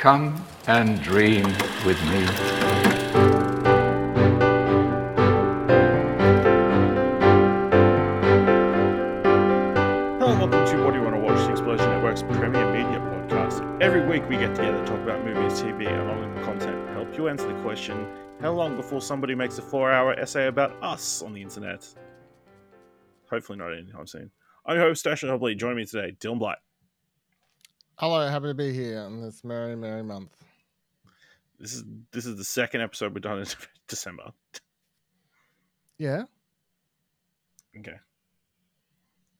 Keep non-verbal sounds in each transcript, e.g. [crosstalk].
Come and dream with me. Hello and welcome to What Do You Want to Watch, the Explosion Network's premier media podcast. Every week we get together to talk about movies, TV, and online content to help you answer the question how long before somebody makes a four hour essay about us on the internet? Hopefully not anytime soon. I'm your host, Ashley Hobley. Joining me today, Dylan Blight. Hello, happy to be here on this merry, merry month. This is this is the second episode we've done in [laughs] December. Yeah, Okay.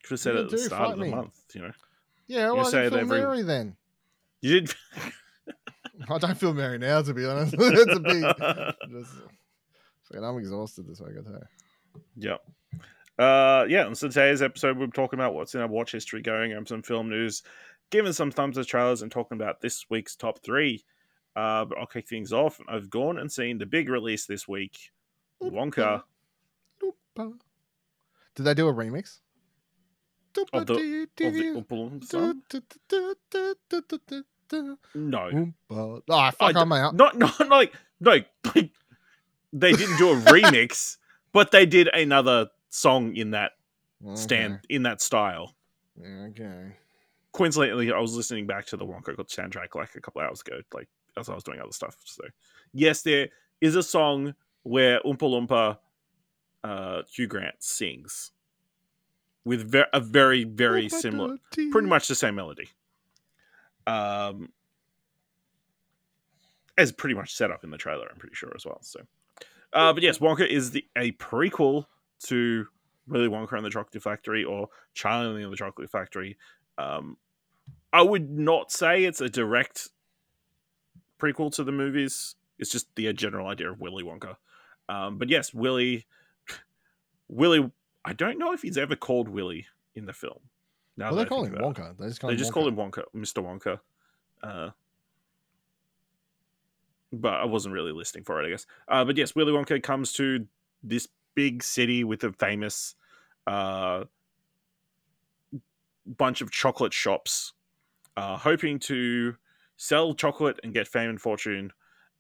Could have said it at the start of the me. month, you know. yeah. Well, I feel every- merry then. You did [laughs] I don't feel merry now, to be honest. [laughs] it's a big. Just, I'm exhausted this week. I tell you. Yep. Uh, yeah, and so today's episode, we're talking about what's in our watch history going and some film news, giving some thumbs to trailers, and talking about this week's top three. Uh, but I'll kick things off. I've gone and seen the big release this week, Wonka. Did they do a remix? Of the- Of the Oompa Loompa song? No, Oh, fuck, I I'm out. not not like no, like they didn't do a remix, but they did another song in that stand in that style. Okay. Coincidentally, I was listening back to the Wonka soundtrack like a couple hours ago, like as I was doing other stuff. So, yes, there is a song where Oompa Loompa, uh, Hugh Grant sings with ver- a very, very similar, pretty much the same melody. Um, as pretty much set up in the trailer, I'm pretty sure as well. So, uh, but yes, Wonka is the a prequel to Willy Wonka and the Chocolate Factory or Charlie and the Chocolate Factory. Um, I would not say it's a direct prequel to the movies. It's just the general idea of Willy Wonka. Um, but yes, Willy, Willy. I don't know if he's ever called Willy in the film. Now Well, they call him about it. Wonka. They just call They him just Wonka. call him Wonka, Mr. Wonka. Uh, but I wasn't really listening for it, I guess. Uh, but yes, Willy Wonka comes to this big city with a famous uh, bunch of chocolate shops, uh, hoping to sell chocolate and get fame and fortune.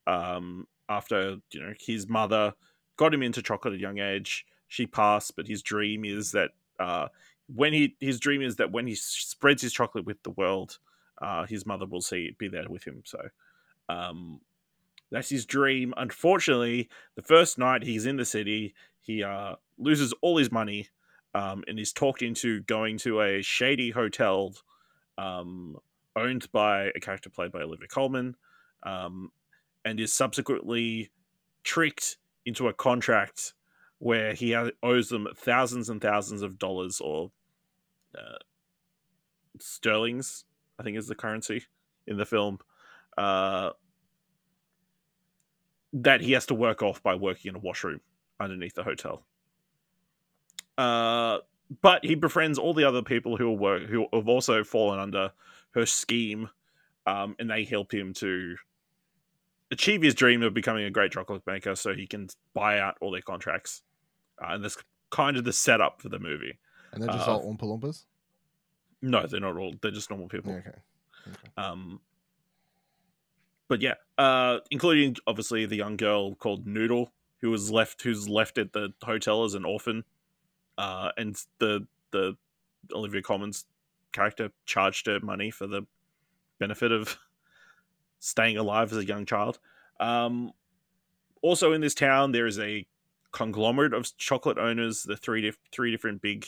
Um, after you know his mother got him into chocolate at a young age, she passed, but his dream is that uh, when he his dream is that when he spreads his chocolate with the world, uh, his mother will see be there with him. So um, that's his dream. Unfortunately, the first night he's in the city, he uh, loses all his money um, and is talked into going to a shady hotel um, owned by a character played by Olivia Colman, um, and is subsequently tricked into a contract where he ha- owes them thousands and thousands of dollars or uh, sterlings, I think is the currency in the film, uh, that he has to work off by working in a washroom underneath the hotel. Uh, but he befriends all the other people who work who have also fallen under her scheme, um, and they help him to achieve his dream of becoming a great chocolate maker, so he can buy out all their contracts. Uh, and that's kind of the setup for the movie. And they're just uh, all Oompa Loompas? No, they're not all; they're just normal people. Yeah, okay. Um, but yeah, uh, including obviously the young girl called Noodle, who was left, who's left at the hotel as an orphan, uh, and the the Olivia Colman's character charged her money for the benefit of [laughs] staying alive as a young child. Um, also in this town, there is a conglomerate of chocolate owners. The three dif- three different big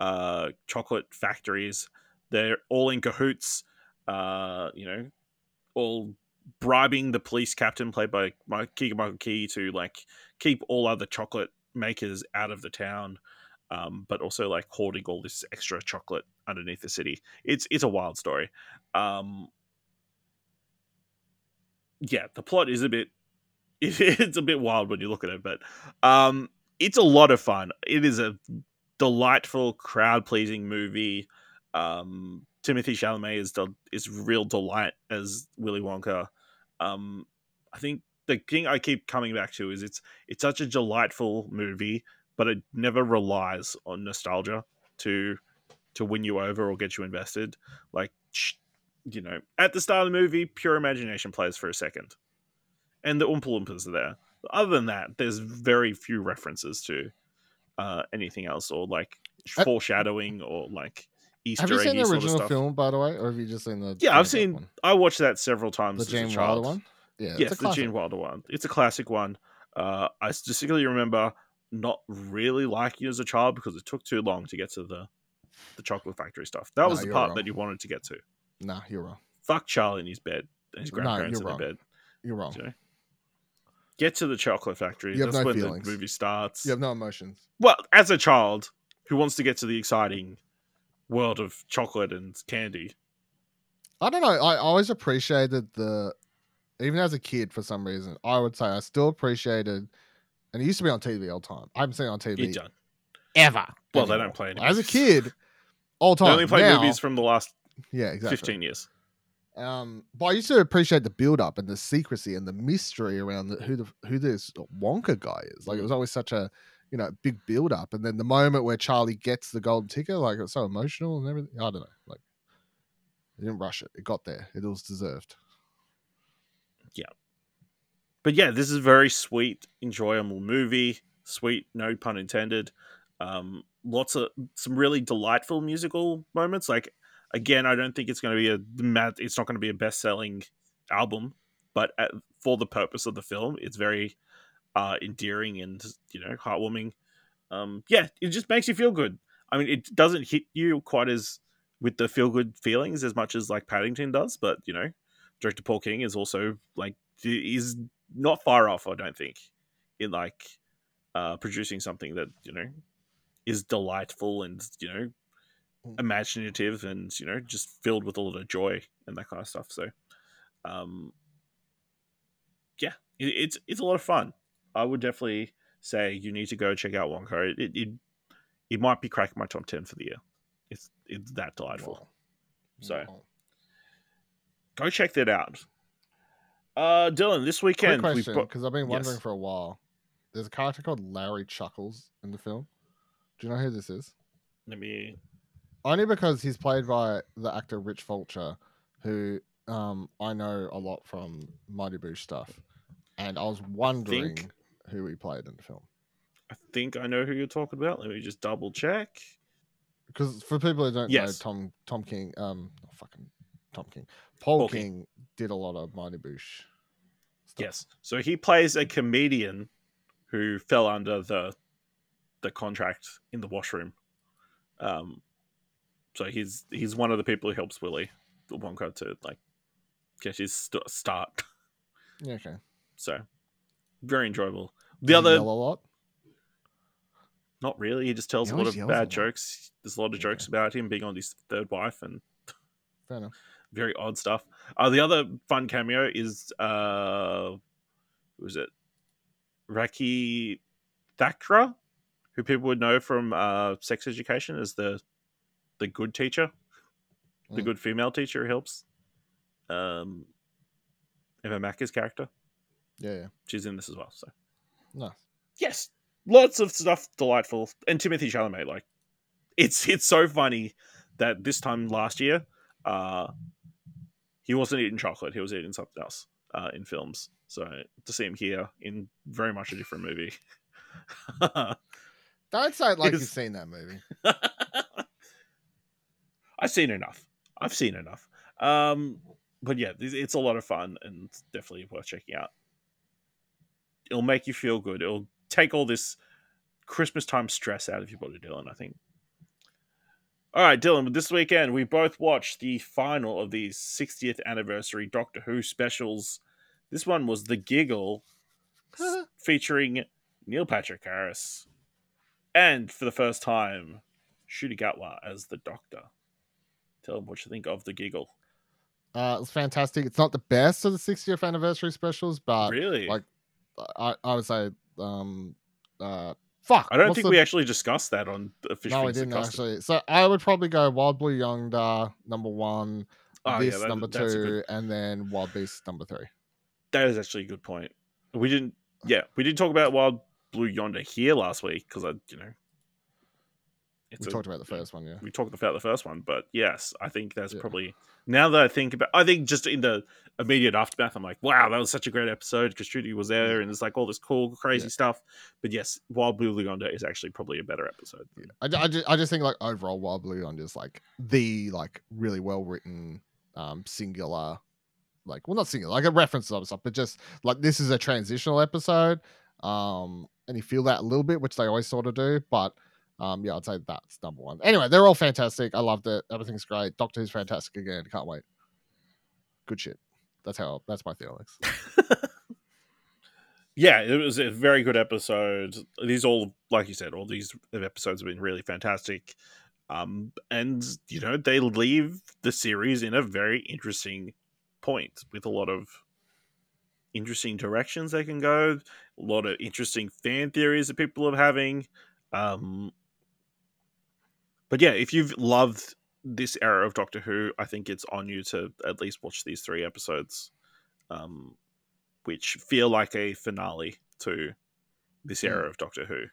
uh, chocolate factories. They're all in cahoots. Uh, you know, all bribing the police captain, played by Keegan Michael Key, to like keep all other chocolate makers out of the town. Um, but also like hoarding all this extra chocolate underneath the city. It's it's a wild story. Um, yeah, the plot is a bit [laughs] it's a bit wild when you look at it, but um, it's a lot of fun. It is a delightful, crowd pleasing movie. Um, Timothée Chalamet is del- is real delight as Willy Wonka. Um, I think the thing I keep coming back to is it's it's such a delightful movie, but it never relies on nostalgia to to win you over or get you invested. Like you know, at the start of the movie, pure imagination plays for a second, and the Oompa Loompas are there. Other than that, there's very few references to uh, anything else or like Uh, foreshadowing or like Easter Have you seen the original film, by the way, or have you just seen the? Yeah, I've seen. one? I watched that several times. the Gene. Wilder one. Yeah, yes, the. Gene Wilder one. It's a classic one. Uh, I specifically remember not really liking as a child because it took too long to get to the the chocolate factory stuff. That No, was the part wrong. that you wanted to get to. Nah, you're wrong. Fuck Charlie in his bed and his grandparents you're in the bed. You're wrong. You know? Get to the chocolate factory. You have That's no when feelings. the movie starts. You have no emotions. Well, as a child who wants to get to the exciting world of chocolate and candy. I don't know. I always appreciated the, even as a kid, for some reason, I would say I still appreciated, and it used to be on TV all the time. I haven't seen it on TV You done. ever. Well, they anymore. don't play it As a kid, all the They time. only play Now- movies from the last Yeah, exactly. 15 years. Um, but I used to appreciate the build up and the secrecy and the mystery around the, who the who this Wonka guy is. Like it was always such a you know big build up, and then the moment where Charlie gets the golden ticket, like it was so emotional and everything. I don't know, like they didn't rush it. It got there. It was deserved. But yeah, this is a very sweet, enjoyable movie. Sweet, no pun intended. Um, lots of some really delightful musical moments. Like again, I don't think it's going to be a mad. It's not going to be a best-selling album, but at, for the purpose of the film, it's very uh, endearing and you know heartwarming. Um, yeah, it just makes you feel good. I mean, it doesn't hit you quite as with the feel good feelings as much as like Paddington does, but you know, director Paul King is also like is not far off. I don't think in like uh, producing something that you know is delightful and you know Mm. imaginative and you know just filled with a lot of joy and that kind of stuff. So, um, yeah, it, it's it's a lot of fun. I would definitely say you need to go check out Wonka. It it, it, it might be cracking my top ten for the year. It's it's that delightful. Wow. So Wow. go check that out. Uh, Dylan, this weekend we've question, because I've been wondering Yes. for a while. There's a character called Larry Chuckles in the film. Do you know who this is? let me Only because he's played by the actor Rich Fulcher, who um, I know a lot from Mighty Boosh stuff, and I was wondering who he played in the film. I think I know who you're talking about. Let me just double check. Because for people who don't Yes. know, Tom Tom King, um, oh, fucking Tom King, Paul, Paul King, King. did a lot of Mighty Boosh. Stuff. Yes. So he plays a comedian who fell under the the contract in the washroom. Um so he's he's one of the people who helps Willy Wonka to like get his st- start. Yeah, okay. So very enjoyable. Does The he other a lot. not really. He just tells He a lot of bad lot. jokes. There's a lot of jokes about him being on his third wife and Fair enough. Very odd stuff. Uh, the other fun cameo is uh, who is it? Rakhee Thakrar, who people would know from uh, Sex Education as the the good teacher, the Mm. good female teacher who helps um, Emma Mackey's character. Yeah, yeah. She's in this as well. So Nice. yes, lots of stuff delightful. And Timothée Chalamet, like it's it's so funny that this time last year, uh, he wasn't eating chocolate; he was eating something else uh, in films. So to see him here in very much a different movie. [laughs] Don't say it like Is- you've seen that movie. [laughs] I've seen enough. I've seen enough. Um, but yeah, it's- it's a lot of fun and definitely worth checking out. It'll make you feel good. It'll take all this Christmas time stress out of your body, Dylan. I think. All right, Dylan. This weekend we both watched the final of the 60th anniversary Doctor Who specials. This one was The Giggle, [laughs] featuring Neil Patrick Harris, and for the first time, Ncuti Gatwa as the Doctor. Tell them what you think of The Giggle. Uh, it's fantastic. It's not the best of the 60th anniversary specials, but really? like I, I would say, um, uh, fuck. I don't think the- we actually discussed that on the official. No, we didn't actually. So I would probably go Wild Blue Yonder number one, Oh, yeah, this that- number two, good- and then Wild Beast number three. That is actually a good point. We didn't. Yeah, we did talk about Wild Blue Yonder here last week because I, you know, it's we a- talked about the first one, yeah. we talked about the first one, but yes, I think that's Yeah. probably now that I think about. I think just in the immediate aftermath, I'm like, wow, that was such a great episode because Trudy was there, and it's like all this cool, crazy Yeah. stuff. But yes, Wild Blue Lagoon is actually probably a better episode. Yeah. I, I, just, I just think like overall Wild Blue on just like the like really well written um singular like well not singular like a reference to other stuff but just like this is a transitional episode um and you feel that a little bit which they always sort of do but um yeah I'd say that's number one. Anyway they're all fantastic. I loved it. Everything's great. Doctor Who's fantastic again. Can't wait. Good shit. That's how that's my feelings. [laughs] Yeah, it was a very good episode. These all, like you said, all these episodes have been really fantastic. Um, and you know, they leave the series in a very interesting point with a lot of interesting directions they can go, a lot of interesting fan theories that people are having. Um, but yeah, if you've loved this era of Doctor Who, I think it's on you to at least watch these three episodes. Um, which feel like a finale to this era of Doctor Who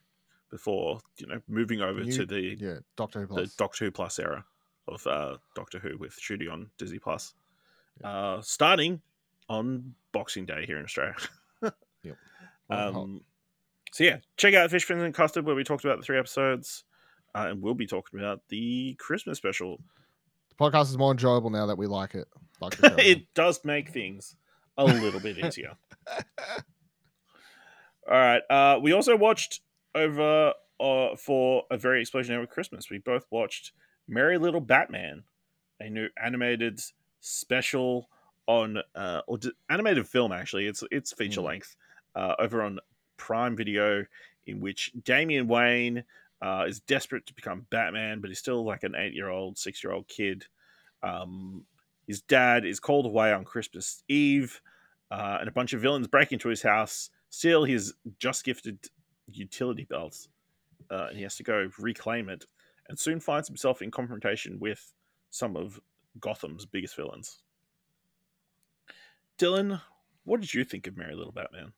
before you know moving over New- to the yeah Doctor Who the Plus Doctor Who Plus era of uh, Doctor Who with Ncuti on Disney Plus, uh, starting on Boxing Day here in Australia. [laughs] Hot. Um, so yeah, check out Fish Fins and Custard where we talked about the three episodes, uh, and we'll be talking about the Christmas special. the podcast is more enjoyable now that we like it like [laughs] it does make things a little bit easier. [laughs] All right. Uh, we also watched over uh, for a very explosionary Christmas. We both watched Merry Little Batman, a new animated special on uh, or d- animated film. Actually, it's it's feature Mm. length uh, over on Prime Video, in which Damian Wayne uh, is desperate to become Batman, but he's still like an eight year old, six year old kid. Um, his dad is called away on Christmas Eve, uh, and a bunch of villains break into his house, steal his just gifted utility belt, uh, and he has to go reclaim it, and soon finds himself in confrontation with some of Gotham's biggest villains. Dylan, what did you think of Merry Little Batman?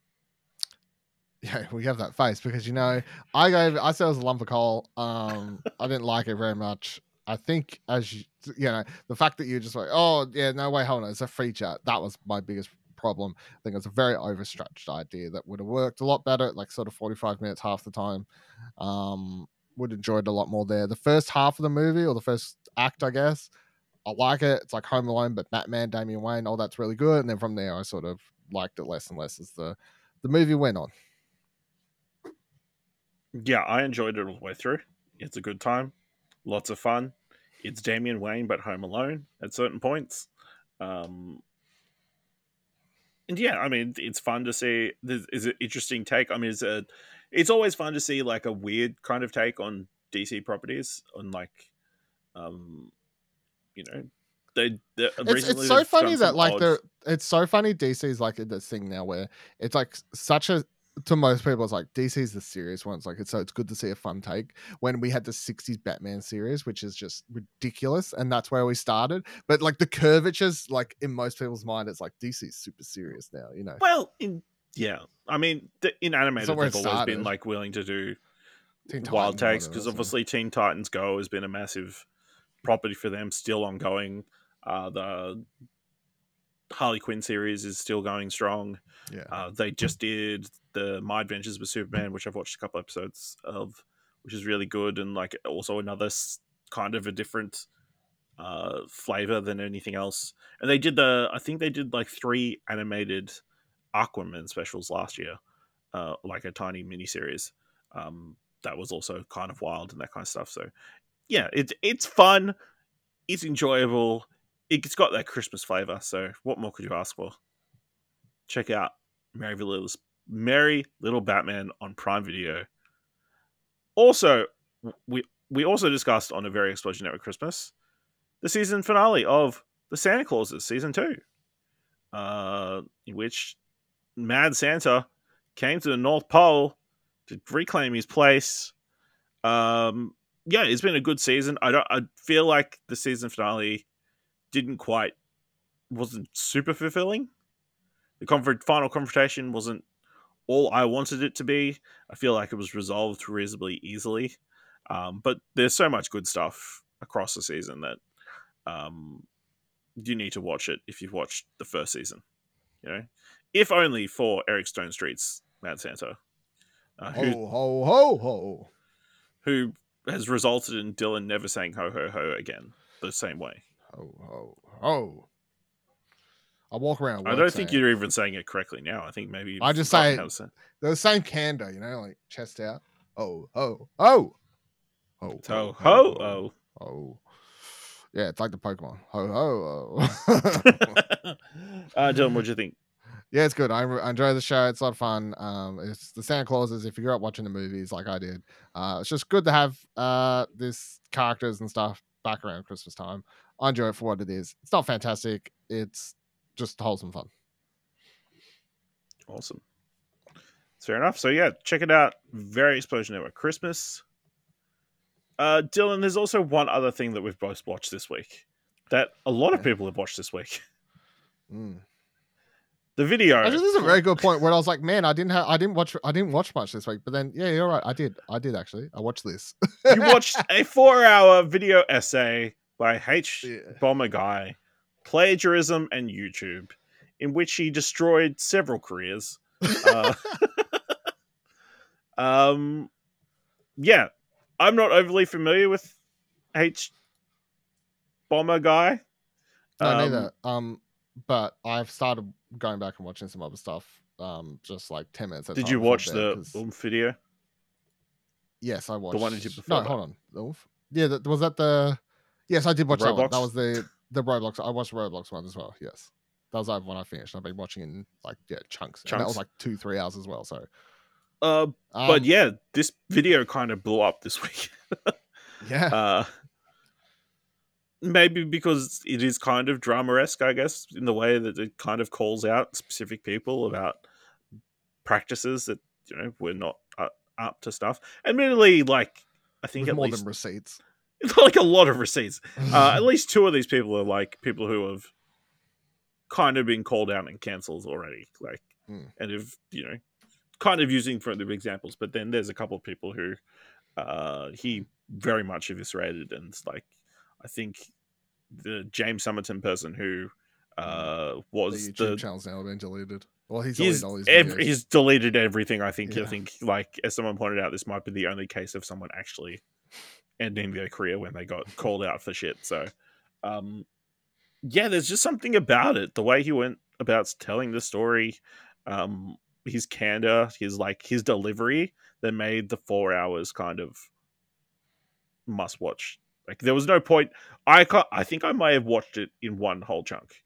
Yeah, we have that face because you know I gave I said it was a lump of coal. Um, I didn't like it very much. I think as you, you know the fact that you just like oh yeah no way hold on it's a feature that was my biggest problem. I think it was a very overstretched idea that would have worked a lot better like sort of forty five minutes half the time. Um, would enjoyed a lot more there. The first half of the movie or the first act, I guess, I like it. It's like Home Alone, but Batman, Damian Wayne, all that's really good. And then from there, I sort of liked it less and less as the the movie went on. Yeah, I enjoyed it all the way through. It's a good time, lots of fun. It's Damian Wayne, but home alone at certain points. Um, and yeah, I mean, it's fun to see. This is an interesting take. I mean, it's a, it's always fun to see like a weird kind of take on DC properties, on like, um, you know, they. It's, it's so funny that like the it's so funny DC's like in this thing now where it's like such a to most people it's like DC's the serious one. It's like it's so it's good to see a fun take when we had the 60s Batman series, which is just ridiculous, and that's where we started. But like the curvatures, like in most people's mind, it's like DC's super serious now, you know. Well, in yeah, I mean, the, in animated, they've always been like willing to do Teen wild Titans or takes because obviously Teen Titans Go has been a massive property for them, still ongoing. Uh, the Harley Quinn series is still going strong. yeah. Uh, they just did the My Adventures with Superman, which I've watched a couple episodes of, which is really good, and like also another s- kind of a different uh, flavor than anything else. And they did the, I think they did like three animated Aquaman specials last year, uh, like a tiny mini series. Um, that was also kind of wild and that kind of stuff. So, yeah, it's it's fun, it's enjoyable, it's got that Christmas flavor. So, what more could you ask for? Check out Merry Little Merry Little Batman on Prime Video. Also, we we also discussed on a very explosion network Christmas the season finale of the Santa Clauses season two, uh, in which Mad Santa came to the North Pole to reclaim his place. Um, yeah, it's been a good season. I don't. I feel like the season finale didn't quite wasn't super fulfilling. The final confrontation wasn't all I wanted it to be. I feel like it was resolved reasonably easily. Um, but there's so much good stuff across the season that um, you need to watch it if you've watched the first season. You know, if only for Eric Stonestreet's Mad Santa, uh, who Ho ho ho ho. who has resulted in Dylan never saying ho ho ho again the same way. Ho ho ho. I walk around. I don't think you're even saying it correctly now. I think maybe I just say- the same candor, you know, like chest out. Oh ho ho. Ho ho ho oh. Oh. Yeah, it's like the Pokemon. Ho ho ho. [laughs] uh, Dylan, what do you think? [laughs] yeah, it's good. I, I enjoy the show. It's a lot of fun. Um, it's the Santa Clauses. If you grew up watching the movies like I did, uh, it's just good to have uh this characters and stuff back around Christmas time. I enjoy it for what it is. It's not fantastic. It's just wholesome fun. Awesome. Fair enough. So yeah, check it out. Very Explosion Network Christmas. Uh, Dylan, there's also one other thing that we've both watched this week that a lot of people have watched this week. Mm. The video. Actually, this is a very good point. Where I was like, man, I didn't have, I didn't watch, I didn't watch much this week. But then, yeah, you're right. I did, I did actually. I watched this. you watched a [laughs] four-hour video essay by H Yeah. Bomber Guy, plagiarism and YouTube, in which he destroyed several careers. Uh, [laughs] um, yeah, I'm not overly familiar with H Bomber Guy. No, Um, neither. Um, but I've started going back and watching some other stuff. Um, just like ten minutes. Did you watch the 'cause- Oof video? Yes, I watched the one you did No, that? hold on. The Wolf? Yeah, that, was that the? Yes, I did watch that one. That was the the Roblox. I watched the Roblox one as well. Yes, that was the one I finished. I've been watching in like yeah chunks. And that was like two three hours as well. So, Uh, um, but yeah, this video kind of blew up this [laughs] week. yeah, uh, maybe because it is kind of drama esque, I guess, in the way that it kind of calls out specific people about practices that you know we're not uh, up to stuff. Admittedly, like I think at more least than receipts. [laughs] like a lot of receipts. [laughs] Uh, at least two of these people are like people who have kind of been called out and cancelled already. Like, Hmm. and have you know, kind of using for the examples. But then there's a couple of people who uh, he very much eviscerated, and it's like I think the James Somerton person who uh, was YouTube the channels now been deleted. Well, he's he's, deleted all his ev- he's deleted everything. I think. I think, like as someone pointed out, this might be the only case of someone actually ending their career when they got called out for shit. So, um, yeah, there's just something about it. The way he went about telling the story, um, his candor, his like his delivery, that made the four hours kind of must watch. Like there was no point. I ca I think I might have watched it in one whole chunk.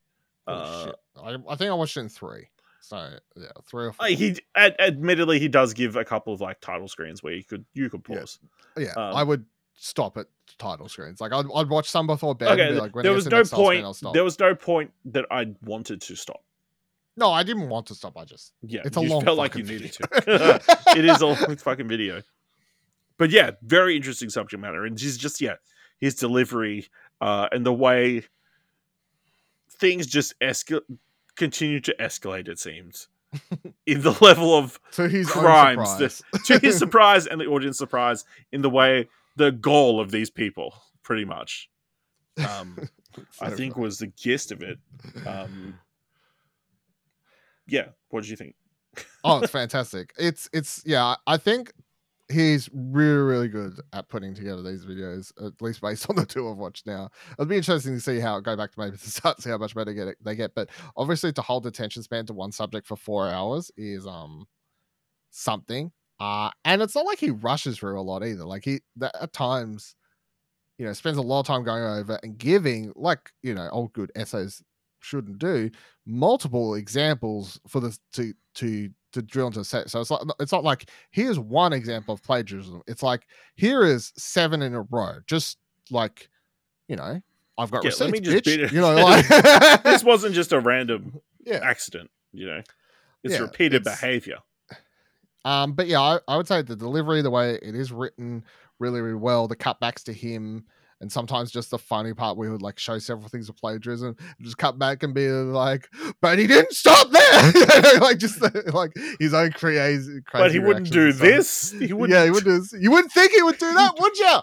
Oh, Uh, shit. I, I think I watched it in three. So yeah, three or four. He ad- admittedly he does give a couple of like title screens where you could you could Yeah. pause. yeah, um, I would stop at title screens. Like I'd, I'd watch some before bed. Okay, and be like, when there was the no screen, point. I'll stop. There was no point that I wanted to stop. No, I didn't want to stop. I just Yeah, It's a you long felt like you fucking needed video. to. [laughs] it is a [laughs] long fucking video. But yeah, very interesting subject matter, and he's just yeah, his delivery uh, and the way things just escalate, continue to escalate. It seems [laughs] in the level of to his crimes own that- surprise. to his surprise and the audience surprise in the way the goal of these people pretty much um [laughs] i think was the gist of it [laughs] um yeah what did you think oh, it's [laughs] fantastic. It's it's yeah. I think he's really really good at putting together these videos. At least based on the two I've watched now. It'll be interesting to see how go back to maybe the start, see how much better get it, they get. But obviously, to hold attention span to one subject for four hours is um something. Uh, and it's not like he rushes through a lot either. Like he that at times, you know, spends a lot of time going over and giving like you know old good essays shouldn't do multiple examples for this to to to drill into a set. So it's like it's not like here's one example of plagiarism. It's like here is seven in a row. Just like you know, I've got Yeah, receipts, let me just bitch. You know, [laughs] like this wasn't just a random [laughs] yeah. accident you know it's Yeah, repeated it's- behavior Um, but yeah, I, I would say the delivery, the way it is written, really, really well. The cutbacks to him, and sometimes just the funny part where we would like show several things of plagiarism, just cut back and be like, "But he didn't stop there," [laughs] like just like his own crazy. crazy but he wouldn't do this. He wouldn't. Yeah, he would do. This. You wouldn't think he would do that, [laughs] would you?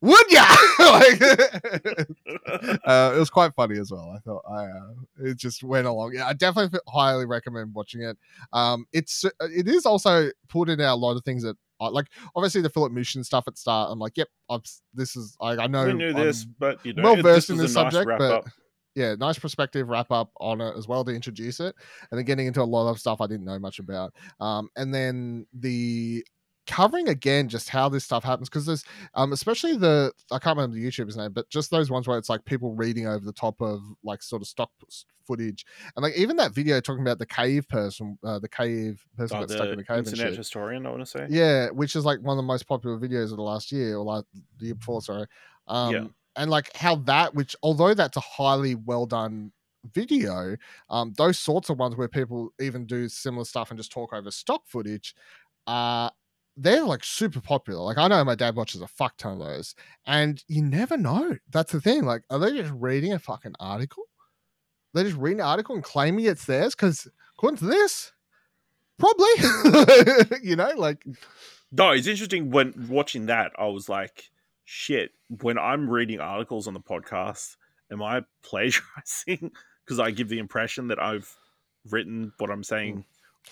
Would ya? [laughs] like, [laughs] uh, it was quite funny as well. I thought I uh, it just went along. Yeah, I definitely highly recommend watching it. Um, it's it is also put in a lot of things that I like. Obviously, the Filip Miucin stuff at start. I'm like, yep, I'm, this is. I, I know we knew I'm this, but you know, well versed in this a nice subject, wrap but up. yeah, nice perspective wrap up on it as well to introduce it, and then getting into a lot of stuff I didn't know much about. Um, and then the covering again just how this stuff happens because there's um especially the I can't remember the YouTuber's name, but just those ones where it's like people reading over the top of like sort of stock footage, and like even that video talking about the cave person, uh, the cave person Oh, got stuck in the cave internet historian, I want to say. Yeah, which is like one of the most popular videos of the last year or like the year before, sorry. Um, Yeah. and like how that, which although that's a highly well done video, um, those sorts of ones where people even do similar stuff and just talk over stock footage, uh, they're like super popular. Like I know my dad watches a fuck ton of those, and you never know. That's the thing. Like, are they just reading a fucking article? They're just reading an article and claiming it's theirs because according to this, probably, [laughs] you know, like No, it's interesting when watching that. I was like, shit. When I'm reading articles on the podcast, am I [laughs] plagiarizing? Because I give the impression that I've written what I'm saying.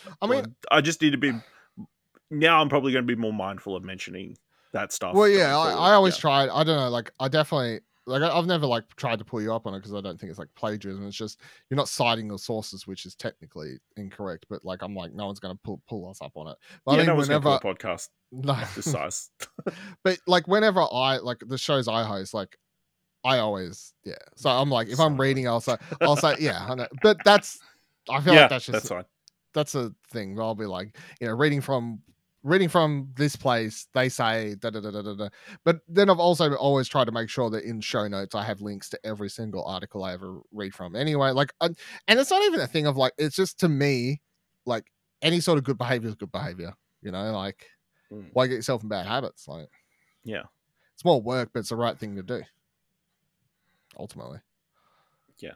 Hmm. I mean, I just need to be. Now I'm probably going to be more mindful of mentioning that stuff. Well, yeah, I. I always Yeah. tried. I don't know, like I definitely like I've never like tried to pull you up on it because I don't think it's like plagiarism. It's just you're not citing the sources, which is technically incorrect. But like I'm like, no one's gonna pull pull us up on it. But yeah, I mean, no one's going to whenever put a podcast no, this size. [laughs] but like whenever I like the shows I host, like I always yeah. So I'm like, if I'm reading, I'll say I'll say [laughs] yeah. I know. But that's I feel yeah, like that's just that's fine. that's a thing. I'll be like, you know, reading from reading from this place, they say da da da da da. But then I've also always tried to make sure that in show notes I have links to every single article I ever read from. Anyway, like, and and it's not even a thing of like, it's just to me, like any sort of good behavior is good behavior. You know, like Mm. why get yourself in bad habits? Like, Yeah. it's more work, but it's the right thing to do. Ultimately, yeah,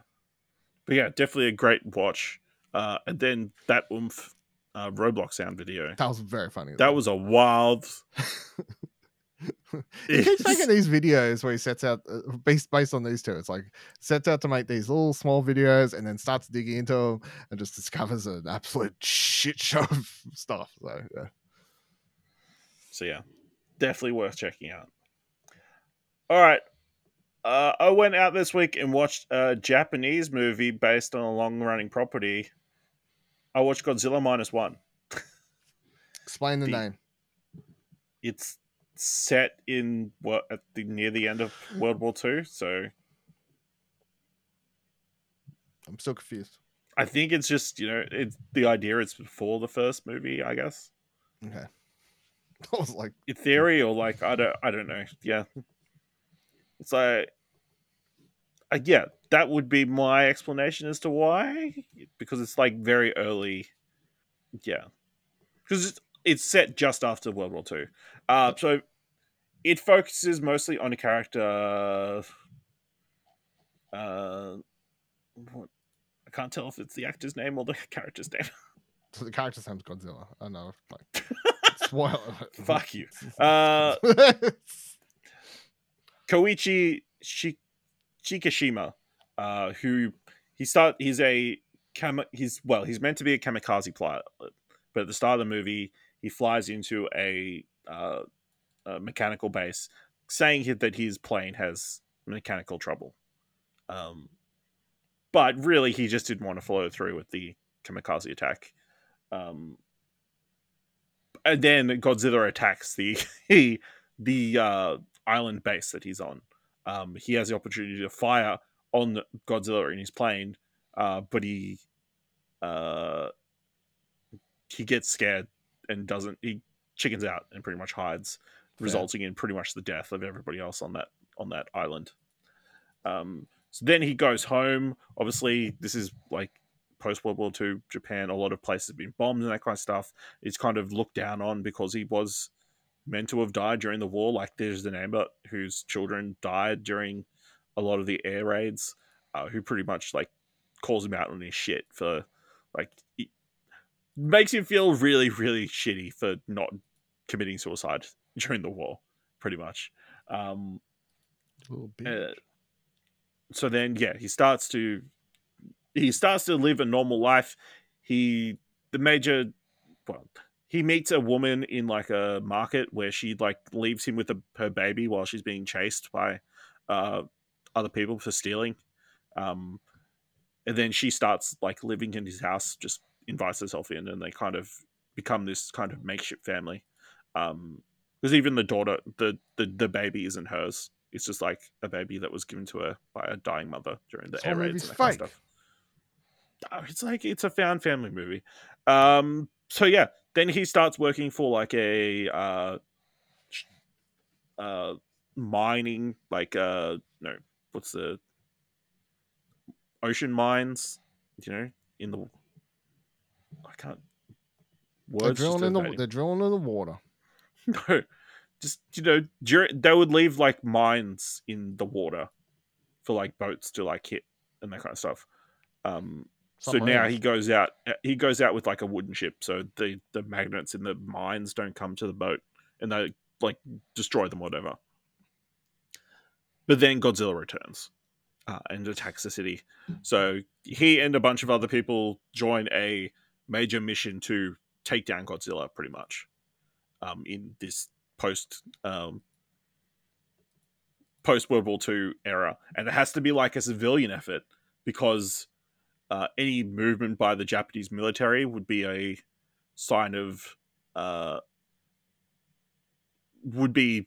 But yeah, definitely a great watch. Uh, and then that oomph uh, Roblox sound video. that was very funny. That was a wild. [laughs] he keeps making [laughs] these videos where he sets out uh, based based on these two. It's like sets out to make these little small videos and then starts digging into them and just discovers an absolute shit show of stuff. So yeah, So yeah, definitely worth checking out. All right. Uh, I went out this week and watched a Japanese movie based on a long running property. I watched Godzilla Minus One. explain the, The- name. It's set in what at the near the end of World War Two, so I'm still confused. I think it's just you know it's the idea. It's before the first movie, I guess. Okay, [laughs] I was like, in theory or like i don't i don't know yeah it's like uh, yeah that would be my explanation as to why because it's like very early. Yeah. Because it's, it's set just after world war two. Uh so it focuses mostly on a character uh what i can't tell if it's the actor's name or the [laughs] character's name. So the character's name's Godzilla. I know, like, [laughs] spoiler. fuck you. [laughs] Uh Koichi Shi- Shikishima, uh, who he start he's a kam- he's well he's meant to be a kamikaze pilot, but at the start of the movie he flies into a, uh, a mechanical base, saying that his plane has mechanical trouble. Um, but really he just didn't want to follow through with the kamikaze attack. Um, and then Godzilla attacks the [laughs] the uh, island base that he's on. Um, he has the opportunity to fire on Godzilla in his plane, uh, but he uh, he gets scared and doesn't. He chickens out and pretty much hides, resulting in pretty much the death of everybody else on that on that island. Um, so then he goes home. Obviously, this is like post World War II Japan. A lot of places have been bombed and that kind of stuff. It's kind of looked down on because he was meant to have died during the war. Like there's the Amber whose children died during a lot of the air raids, uh, who pretty much like calls him out on his shit for like makes him feel really really shitty for not committing suicide during the war, pretty much. Um, uh, so then yeah he starts to he starts to live a normal life he the major well he meets a woman in like a market where she like leaves him with a, her baby while she's being chased by uh other people for stealing um and then she starts like living in his house just invites herself in and they kind of become this kind of makeshift family um because even the daughter the, the the baby isn't hers it's just like a baby that was given to her by a dying mother during the air raids and that kind of stuff. Oh, it's like it's a found family movie. Um, so yeah, then he starts working for like a uh, uh, mining, like uh, no, what's the ocean mines? You know, in the I can't. Words They're drilling in the they're drilling in the water. [laughs] No, just you know, during, they would leave like mines in the water for like boats to like hit and that kind of stuff. Um, so now he goes out. uh, He goes out with like a wooden ship, so the the magnets in the mines don't come to the boat, and they like destroy them, whatever. But then Godzilla returns uh, and attacks the city. So he and a bunch of other people join a major mission to take down Godzilla, pretty much, um, in this post um, post World War II era, and it has to be like a civilian effort because uh, any movement by the Japanese military would be a sign of uh, would be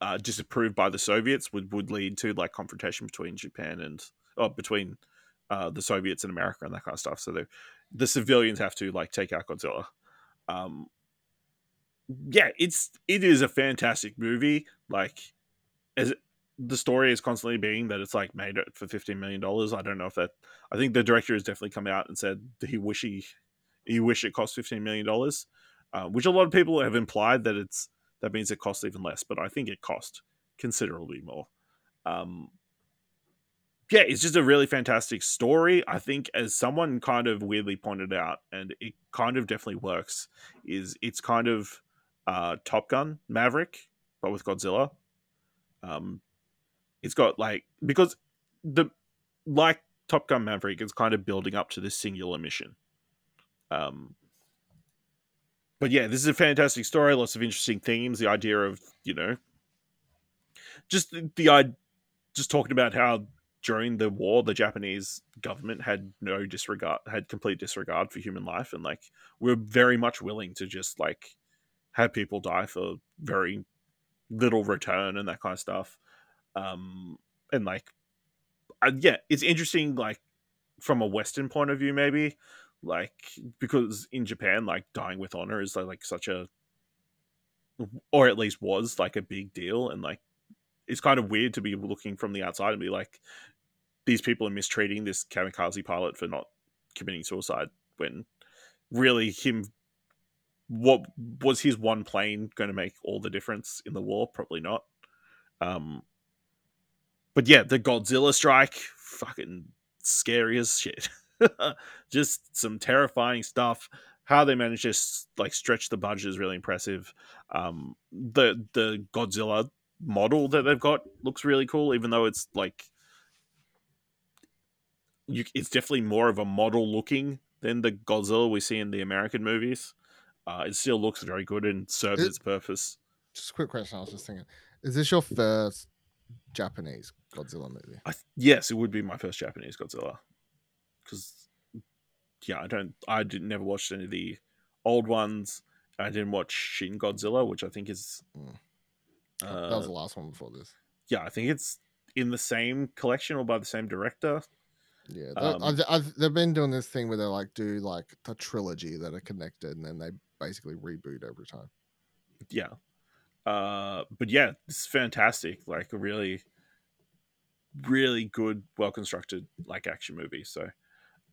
uh, disapproved by the Soviets would would lead to like confrontation between Japan and or between uh, the Soviets and America and that kind of stuff. So the the civilians have to like take out Godzilla. Um, yeah, it's it is a fantastic movie. Like as the story is constantly being that it's like made it for fifteen million dollars. I don't know if that. I think the director has definitely come out and said he wish he he wish it cost fifteen million dollars, uh, which a lot of people have implied that it's that means it costs even less. But I think it cost considerably more. Um, yeah, it's just a really fantastic story. I think, as someone kind of weirdly pointed out, and it kind of definitely works, is it's kind of uh, Top Gun Maverick, but with Godzilla. Um, it's got like because the like Top Gun Maverick is kind of building up to this singular mission. Um, but yeah, this is a fantastic story. Lots of interesting themes. The idea of you know, just the, i just talking about how during the war the Japanese government had no disregard, had complete disregard for human life, and like we're very much willing to just like have people die for very little return and that kind of stuff. Um, and like, uh, yeah, it's interesting. Like from a Western point of view, maybe like because in Japan, like dying with honor is like, like such a, or at least was like a big deal, and like it's kind of weird to be looking from the outside and be like, these people are mistreating this kamikaze pilot for not committing suicide when really him what was his one plane going to make all the difference in the war probably not um but yeah the godzilla strike fucking scary as shit [laughs] just some terrifying stuff how they managed to like stretch the budget is really impressive um the the godzilla model that they've got looks really cool even though it's like you, it's definitely more of a model looking than the Godzilla we see in the American movies. Uh, it still looks very good and serves It- its purpose. Just a quick question. I was just thinking, is this your first Japanese Godzilla movie? I, th- yes, it would be my first Japanese Godzilla because yeah, I don't, I did never watched any of the old ones. I didn't watch Shin Godzilla, which I think is, Mm. uh, that was the last one before this. yeah, I think it's in the same collection or by the same director. Yeah, Um, I've, I've, they've been doing this thing where they like do like a trilogy that are connected, and then they basically reboot every time. yeah uh but yeah it's fantastic like really really good well constructed like action movie so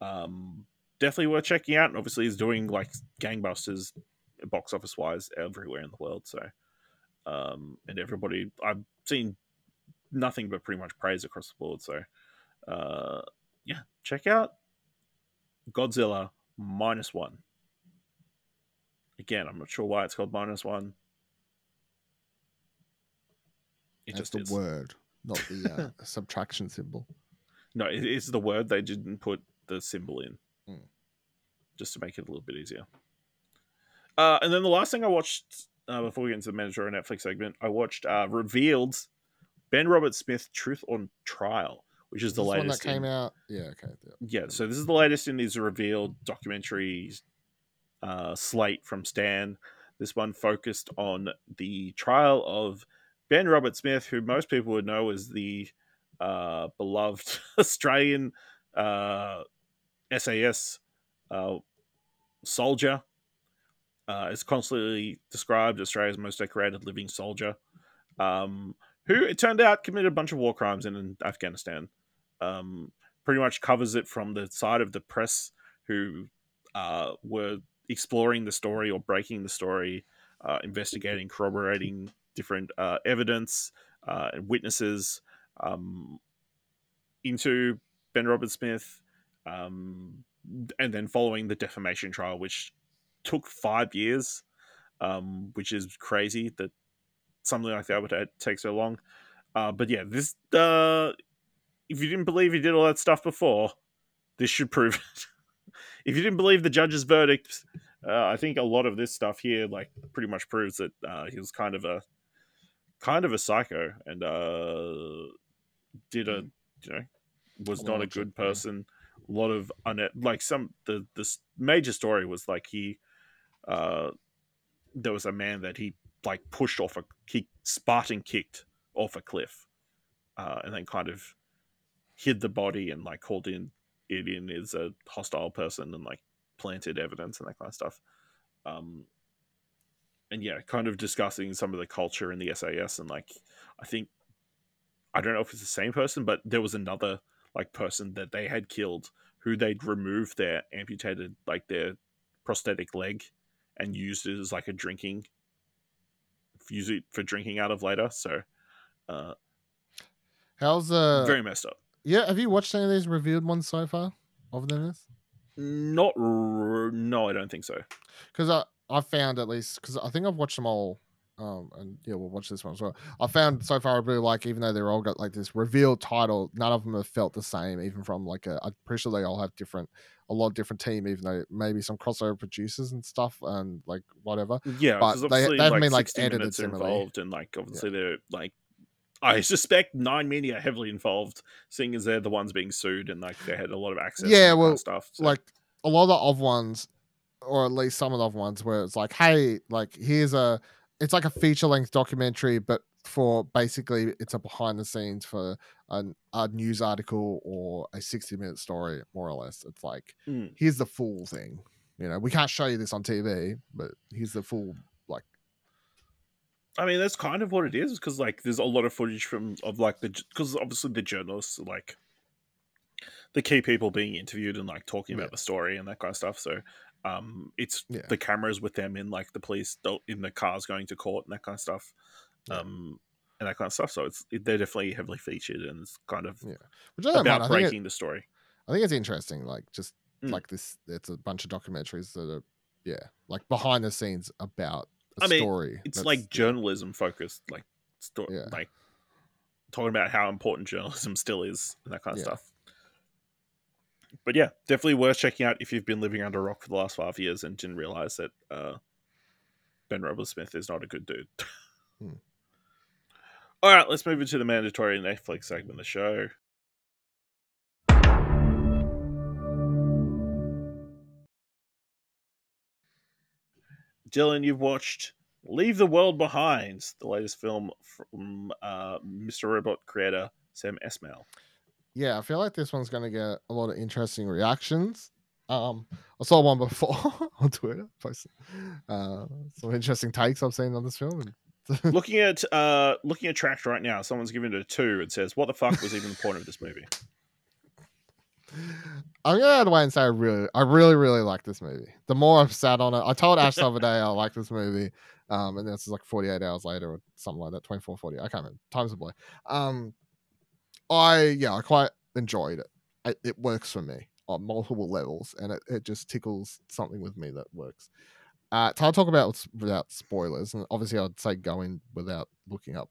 um definitely worth checking out and obviously is doing like gangbusters box office wise everywhere in the world so um, and everybody I've seen nothing but pretty much praise across the board. So, uh, yeah, check out Godzilla minus one. Again, I'm not sure why it's called minus one. It That's just the is. word, not the uh, [laughs] subtraction symbol. No, it is the word. They didn't put the symbol in, Mm. just to make it a little bit easier. Uh, and then the last thing I watched uh, before we get into the mandatory Netflix segment, I watched uh, Revealed Ben Roberts-Smith Truth on Trial, which is, Is the this one latest. that came in- out. Yeah, okay. yeah. yeah, so this is the latest in his revealed documentary uh, slate from Stan. This one focused on the trial of Ben Roberts-Smith, who most people would know as the uh, beloved [laughs] Australian uh, SAS uh, soldier. Uh, is constantly described as Australia's most decorated living soldier, um, who it turned out committed a bunch of war crimes in Afghanistan. Um, pretty much covers it from the side of the press who uh, were exploring the story or breaking the story, uh, investigating, corroborating different uh, evidence uh, and witnesses um, into Ben Roberts-Smith, um, and then following the defamation trial, which took five years, um, which is crazy that something like that would take so long. Uh, but yeah, this uh, if you didn't believe he did all that stuff before, this should prove [laughs] it. if you didn't believe the judge's verdict, uh, I think a lot of this stuff here, like, pretty much proves that uh, he was kind of a kind of a psycho and uh, did a you know was not a good person. A lot of un- like some the this major story was like he uh there was a man that he like pushed off a he Spartan kicked off a cliff uh, and then kind of hid the body and like called in it in as a hostile person and like planted evidence and that kind of stuff. Um, and yeah, kind of discussing some of the culture in the SAS and like I think I don't know if it's the same person, but there was another like person that they had killed who they'd removed their amputated like their prosthetic leg and used it as like a drinking use it for drinking out of later. So uh How's uh? very messed up. yeah, have you watched any of these revealed ones so far? Other than this, Not r- no, I don't think so. because I I found at least because I think I've watched them all. Um, and yeah, we'll watch this one as well. I found so far I really like, even though they're all got like this revealed title, none of them have felt the same. Even from like a, I'm pretty sure they all have different, a lot of different team. Even though maybe some crossover producers and stuff, and like whatever. Yeah, But they- obviously, they haven't been, like, 60 edited similarly. involved, and like obviously they're like. I suspect Nine Media are heavily involved, seeing as they're the ones being sued and like they had a lot of access. Yeah, well, stuff. so- like a lot of the of ones, or at least some of the ones, where it's like, hey, like here's a, it's like a feature length documentary, but for basically it's a behind the scenes for an, a news article or a 60 minute story, more or less. It's like, Mm. here's the full thing. You know, we can't show you this on TV, but here's the full, like, I mean, that's kind of what it is because like there's a lot of footage from of like the because obviously the journalists are, like the key people being interviewed and like talking Yeah. about the story and that kind of stuff. So um, it's Yeah. the cameras with them in like the police in the cars going to court and that kind of stuff. Yeah. Um, and that kind of stuff. So it's it, they're definitely heavily featured and it's kind of Yeah. which I about I think, it- breaking the story. I think it's interesting. Like, just Mm. like this, it's a bunch of documentaries that are, yeah, like behind the scenes about a I mean, story. It's like journalism focused, like story, Yeah. like talking about how important journalism still is and that kind of Yeah. stuff. But yeah, definitely worth checking out if you've been living under a rock for the last five years and didn't realize that uh, Ben Roethlisberger is not a good dude. [laughs] Hmm. All right, let's move into the mandatory Netflix segment of the show. Dylan, you've watched Leave the World Behind, the latest film from uh, Mr. Robot creator Sam Esmail. Yeah, I feel like this one's going to get a lot of interesting reactions. Um, I saw one before [laughs] on Twitter, uh, some interesting takes I've seen on this film. [laughs] Looking at uh, looking at tracks right now, someone's giving it a two. and says, "What the fuck was even the point of this movie?" I'm gonna to wait and say I really, I really, really like this movie. The more I've sat on it, I told Ash the other day I like this movie, um, and this is like 48 hours later or something like that, 24, 40. I can't remember. Time's a boy. Um, I yeah, I quite enjoyed it. It, it works for me on multiple levels, and it, it just tickles something with me that works. Uh, to talk about without spoilers, and obviously I'd say go in without looking up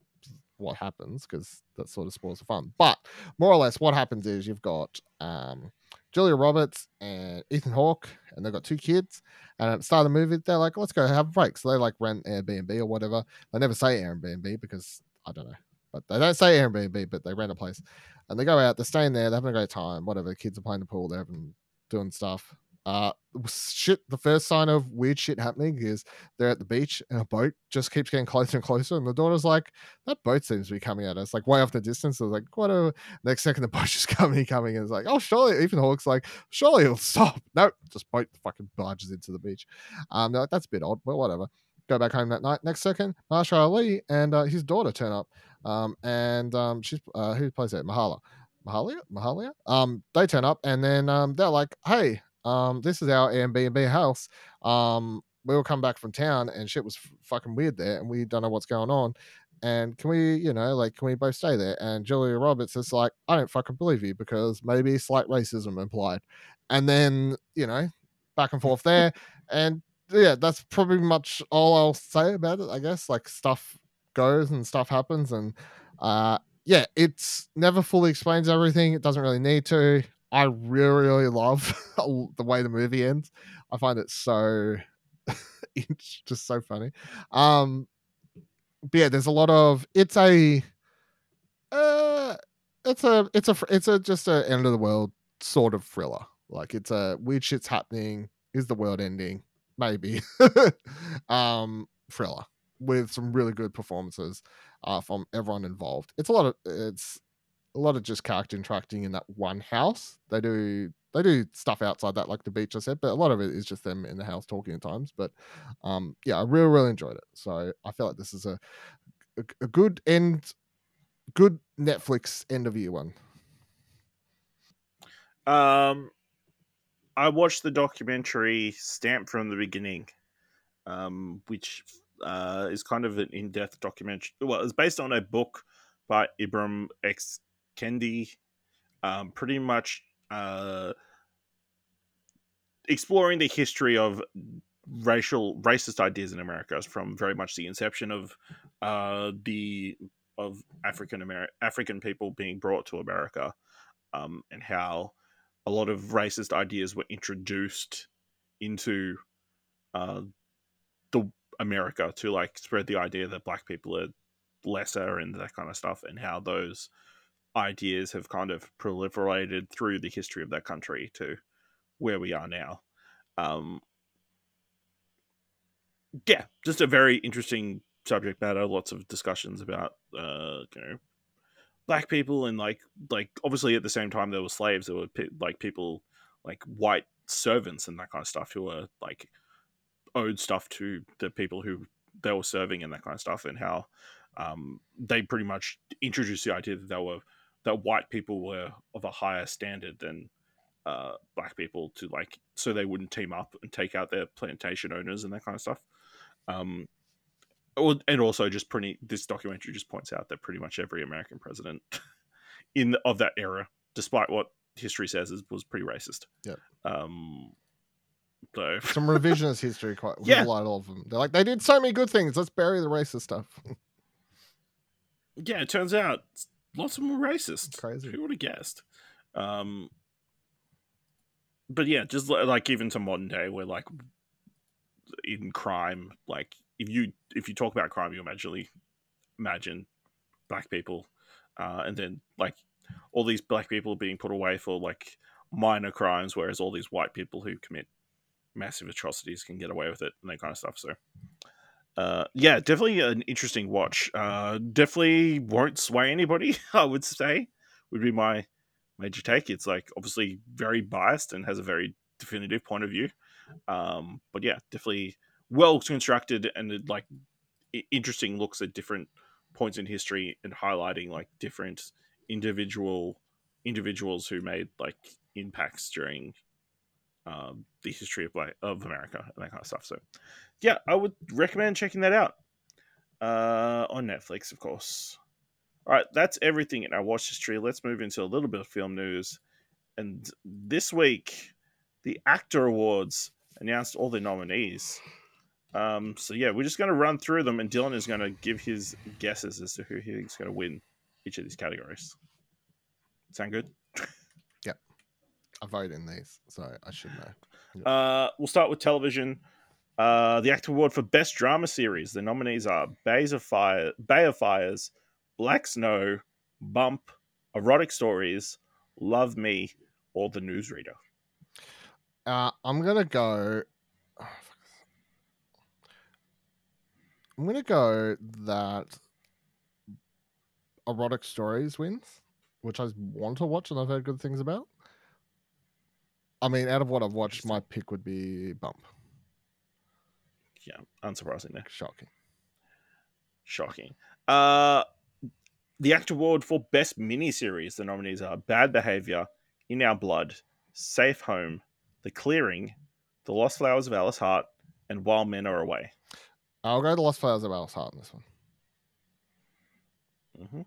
what happens because that sort of spoils the fun. But more or less, what happens is you've got um, Julia Roberts and Ethan Hawke, and they've got two kids. And at the start of the movie, they're like, "Let's go have a break." So they like rent Airbnb or whatever. They never say Airbnb because I don't know, but they don't say Airbnb, but they rent a place, and they go out. They're staying there. They're having a great time. Whatever. Kids are playing the pool. They're having doing stuff. Uh, shit. The first sign of weird shit happening is they're at the beach and a boat just keeps getting closer and closer, and the daughter's like, "That boat seems to be coming at us, like way off the distance." I was like, "Whatever." Next second, the boat's [laughs] just coming, coming, and it's like, "Oh, surely." Ethan Hawke's like, "Surely it'll stop." No, [laughs] nope, just boat fucking barges into the beach. Um, like, that's a bit odd, but whatever. Go back home that night. Next second, Mahershala Ali and uh, his daughter turn up, um, and um, she's uh, who plays it, Mahala. Mahalia, Mahalia. Um, they turn up and then um, they're like, "Hey, um, this is our Airbnb house. Um, we all come back from town and shit was f- fucking weird there, and we don't know what's going on. And can we, you know, like, can we both stay there? And Julia Roberts is like, I don't fucking believe you because maybe slight racism implied. And then, you know, back and forth there. [laughs] and yeah, that's probably much all I'll say about it, I guess. Like, stuff goes and stuff happens. And uh, yeah, it's never fully explains everything. It doesn't really need to. I really, really love [laughs] the way the movie ends. I find it so [laughs] it's just so funny. Um, but yeah, there's a lot of it's a uh, it's a it's a it's a just a end of the world sort of thriller. Like it's a weird shit's happening. Is the world ending? Maybe. [laughs] um, thriller with some really good performances uh, from everyone involved. It's a lot of it's a lot of just character interacting in that one house. They do they do stuff outside that, like the beach I said, but a lot of it is just them in the house talking at times. But um, yeah, I really really enjoyed it. So I feel like this is a a, a good end, good Netflix end of year one. Um, I watched the documentary Stamped from the Beginning, um, which uh, is kind of an in-depth documentary. Well, it's based on a book by Ibram X. Kendi, um, pretty much uh, exploring the history of racial racist ideas in America from very much the inception of uh, the of African American African people being brought to America, um, and how a lot of racist ideas were introduced into uh, the America to like spread the idea that black people are lesser and that kind of stuff, and how those ideas have kind of proliferated through the history of that country to where we are now. Um, yeah, just a very interesting subject matter. Lots of discussions about uh, you know black people and like like obviously at the same time there were slaves. There were like people like white servants and that kind of stuff who were like owed stuff to the people who they were serving and that kind of stuff, and how um, they pretty much introduced the idea that they were that white people were of a higher standard than uh, black people to like so they wouldn't team up and take out their plantation owners and that kind of stuff. Um, and also just pretty this documentary just points out that pretty much every American president [laughs] in the, of that era, despite what history says, is, was pretty racist. Yeah. Um, so [laughs] some revisionist history, quite yeah. a lot of them. They're like they did so many good things. Let's bury the racist stuff. yeah, it turns out lots of them were racist. Crazy. Who would have guessed? Um, but yeah, just like even to modern day, where like in crime, like if you if you talk about crime, you imagine imagine black people, uh, and then like all these black people are being put away for like minor crimes, whereas all these white people who commit massive atrocities can get away with it and that kind of stuff. So uh, yeah, definitely an interesting watch. Uh, definitely won't sway anybody. [laughs] I would say would be my major take. It's like obviously very biased and has a very definitive point of view. Um, but yeah, definitely well constructed and like interesting looks at different points in history and highlighting like different individual individuals who made like impacts during um, the history of like of America and that kind of stuff. So, yeah, I would recommend checking that out uh, on Netflix, of course. All right, that's everything in our watch history. Let's move into a little bit of film news. And this week, the AACTA Awards announced all the nominees. Um, so yeah, we're just going to run through them, and Dylan is going to give his guesses as to who he thinks going to win each of these categories. Sound good? I vote in these, so I should know. Uh, we'll start with television. Uh, the AACTA Award for Best Drama Series. The nominees are Bays of Fire, Bay of Fires, Black Snow, Bump, Erotic Stories, Love Me, or The Newsreader. Uh, I'm gonna go. oh. I'm gonna go that erotic stories wins, which I want to watch and I've heard good things about. I mean, out of what I've watched, my pick would be Bump. Yeah, unsurprising unsurprisingly. Shocking. Shocking. Uh, the AACTA Award for Best Miniseries. The nominees are Bad Behavior, In Our Blood, Safe Home, The Clearing, The Lost Flowers of Alice Hart, and While Men Are Away. I'll go to Lost Flowers of Alice Hart in this one. hmm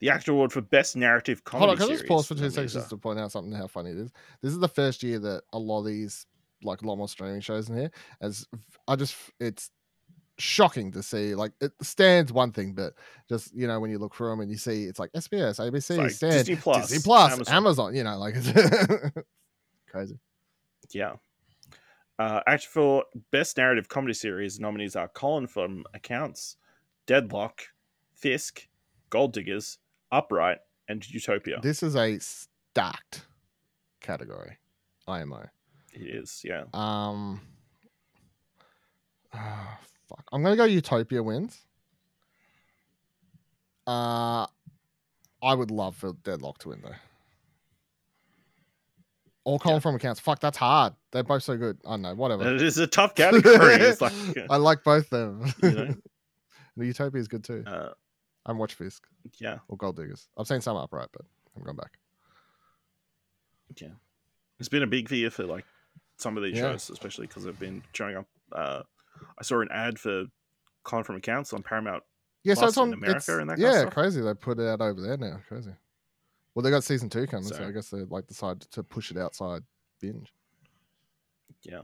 The AACTA Award for Best Narrative Comedy Hold on, can I just Series. pause for two seconds just to point out something how funny it is? This is the first year that a lot of these, like a lot more streaming shows in here, as I just, it's shocking to see. Like it stands one thing, but just you know when you look through them and you see it's like SBS, ABC, like Stan, Disney Plus, Disney Plus, Amazon. Amazon. You know, like it's [laughs] crazy. Yeah. Uh, actually, for Best Narrative Comedy Series, nominees are Colin from Accounts, Deadlock, Fisk, Gold Diggers, Upright, and Utopia. This is a stacked category. IMO. It is, yeah. Um, ah, fuck. I'm gonna go Utopia wins. Uh, I would love for Deadlock to win though. All Colin Yeah. from accounts. Fuck, that's hard. They're both so good. I don't know. Whatever. It is a tough category. [laughs] like, I like both them. you know, [laughs] the Utopia is good too. uh, I haven't watched Fisk yeah, or Gold Diggers. I've seen some upright, but I'm going back. yeah. It's been a big year for like some of these Yeah. shows, especially because they've been showing up. Uh, I saw an ad for Colin from Accounts on Paramount. Yeah, so it's on America and that kind of yeah, crazy. They put it out over there now. Crazy. Well, they got season two coming, so, So- I guess they like decided to push it outside binge. Yeah.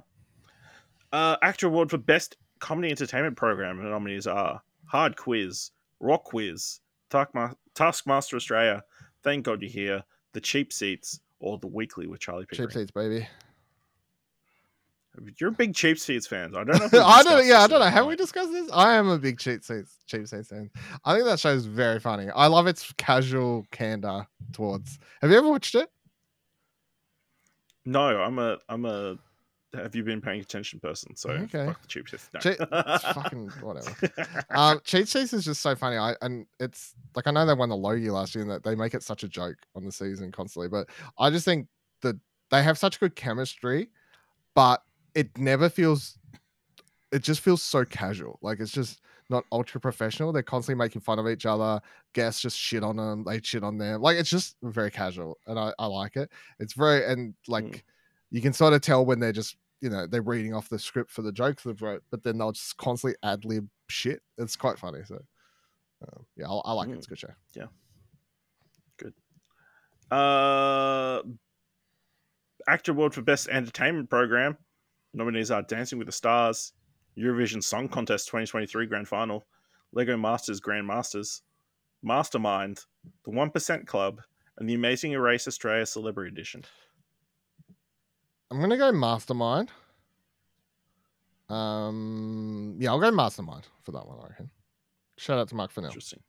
Uh, AACTA Award for Best Comedy Entertainment Program. The nominees are Hard Quiz, Rock Quiz, Taskma- Taskmaster Australia, Thank God You're Here, The Cheap Seats, or The Weekly with Charlie Pickering. Cheap seats, baby. You're a big Cheap Seats fan. I don't know. [laughs] If I don't. Yeah, I don't know. Have we discussed this? I am a big cheap seats, cheap seats fan. I think that show is very funny. I love its casual candor towards. Have you ever watched it? No, I'm a. I'm a. Have you been paying attention person? So Okay. fuck the Cheap Seats. No. Che- it's [laughs] fucking whatever. um, cheat sheets is just so funny. I and it's like I know they won the Logie last year and that they make it such a joke on the season constantly, but I just think that they have such good chemistry, but it never feels. It just feels so casual. Like it's just not ultra professional. They're constantly making fun of each other. Guests just shit on them. They shit on them. Like it's just very casual, and I, I like it. It's very and like Mm. you can sort of tell when they're just you know they're reading off the script for the jokes they've wrote, but then they'll just constantly ad lib shit. It's quite funny. So um, yeah, I, I like it. Mm. It's a good show. Yeah, good. Uh, AACTA Award for Best Entertainment Program. Nominees are Dancing with the Stars, Eurovision Song Contest 2023 Grand Final, Lego Masters Grand Masters, Mastermind, The 1% Club, and The Amazing Race Australia Celebrity Edition. I'm gonna go Mastermind. Um, yeah, I'll go Mastermind for that one. I reckon. Shout out to Mark Fennell. Interesting.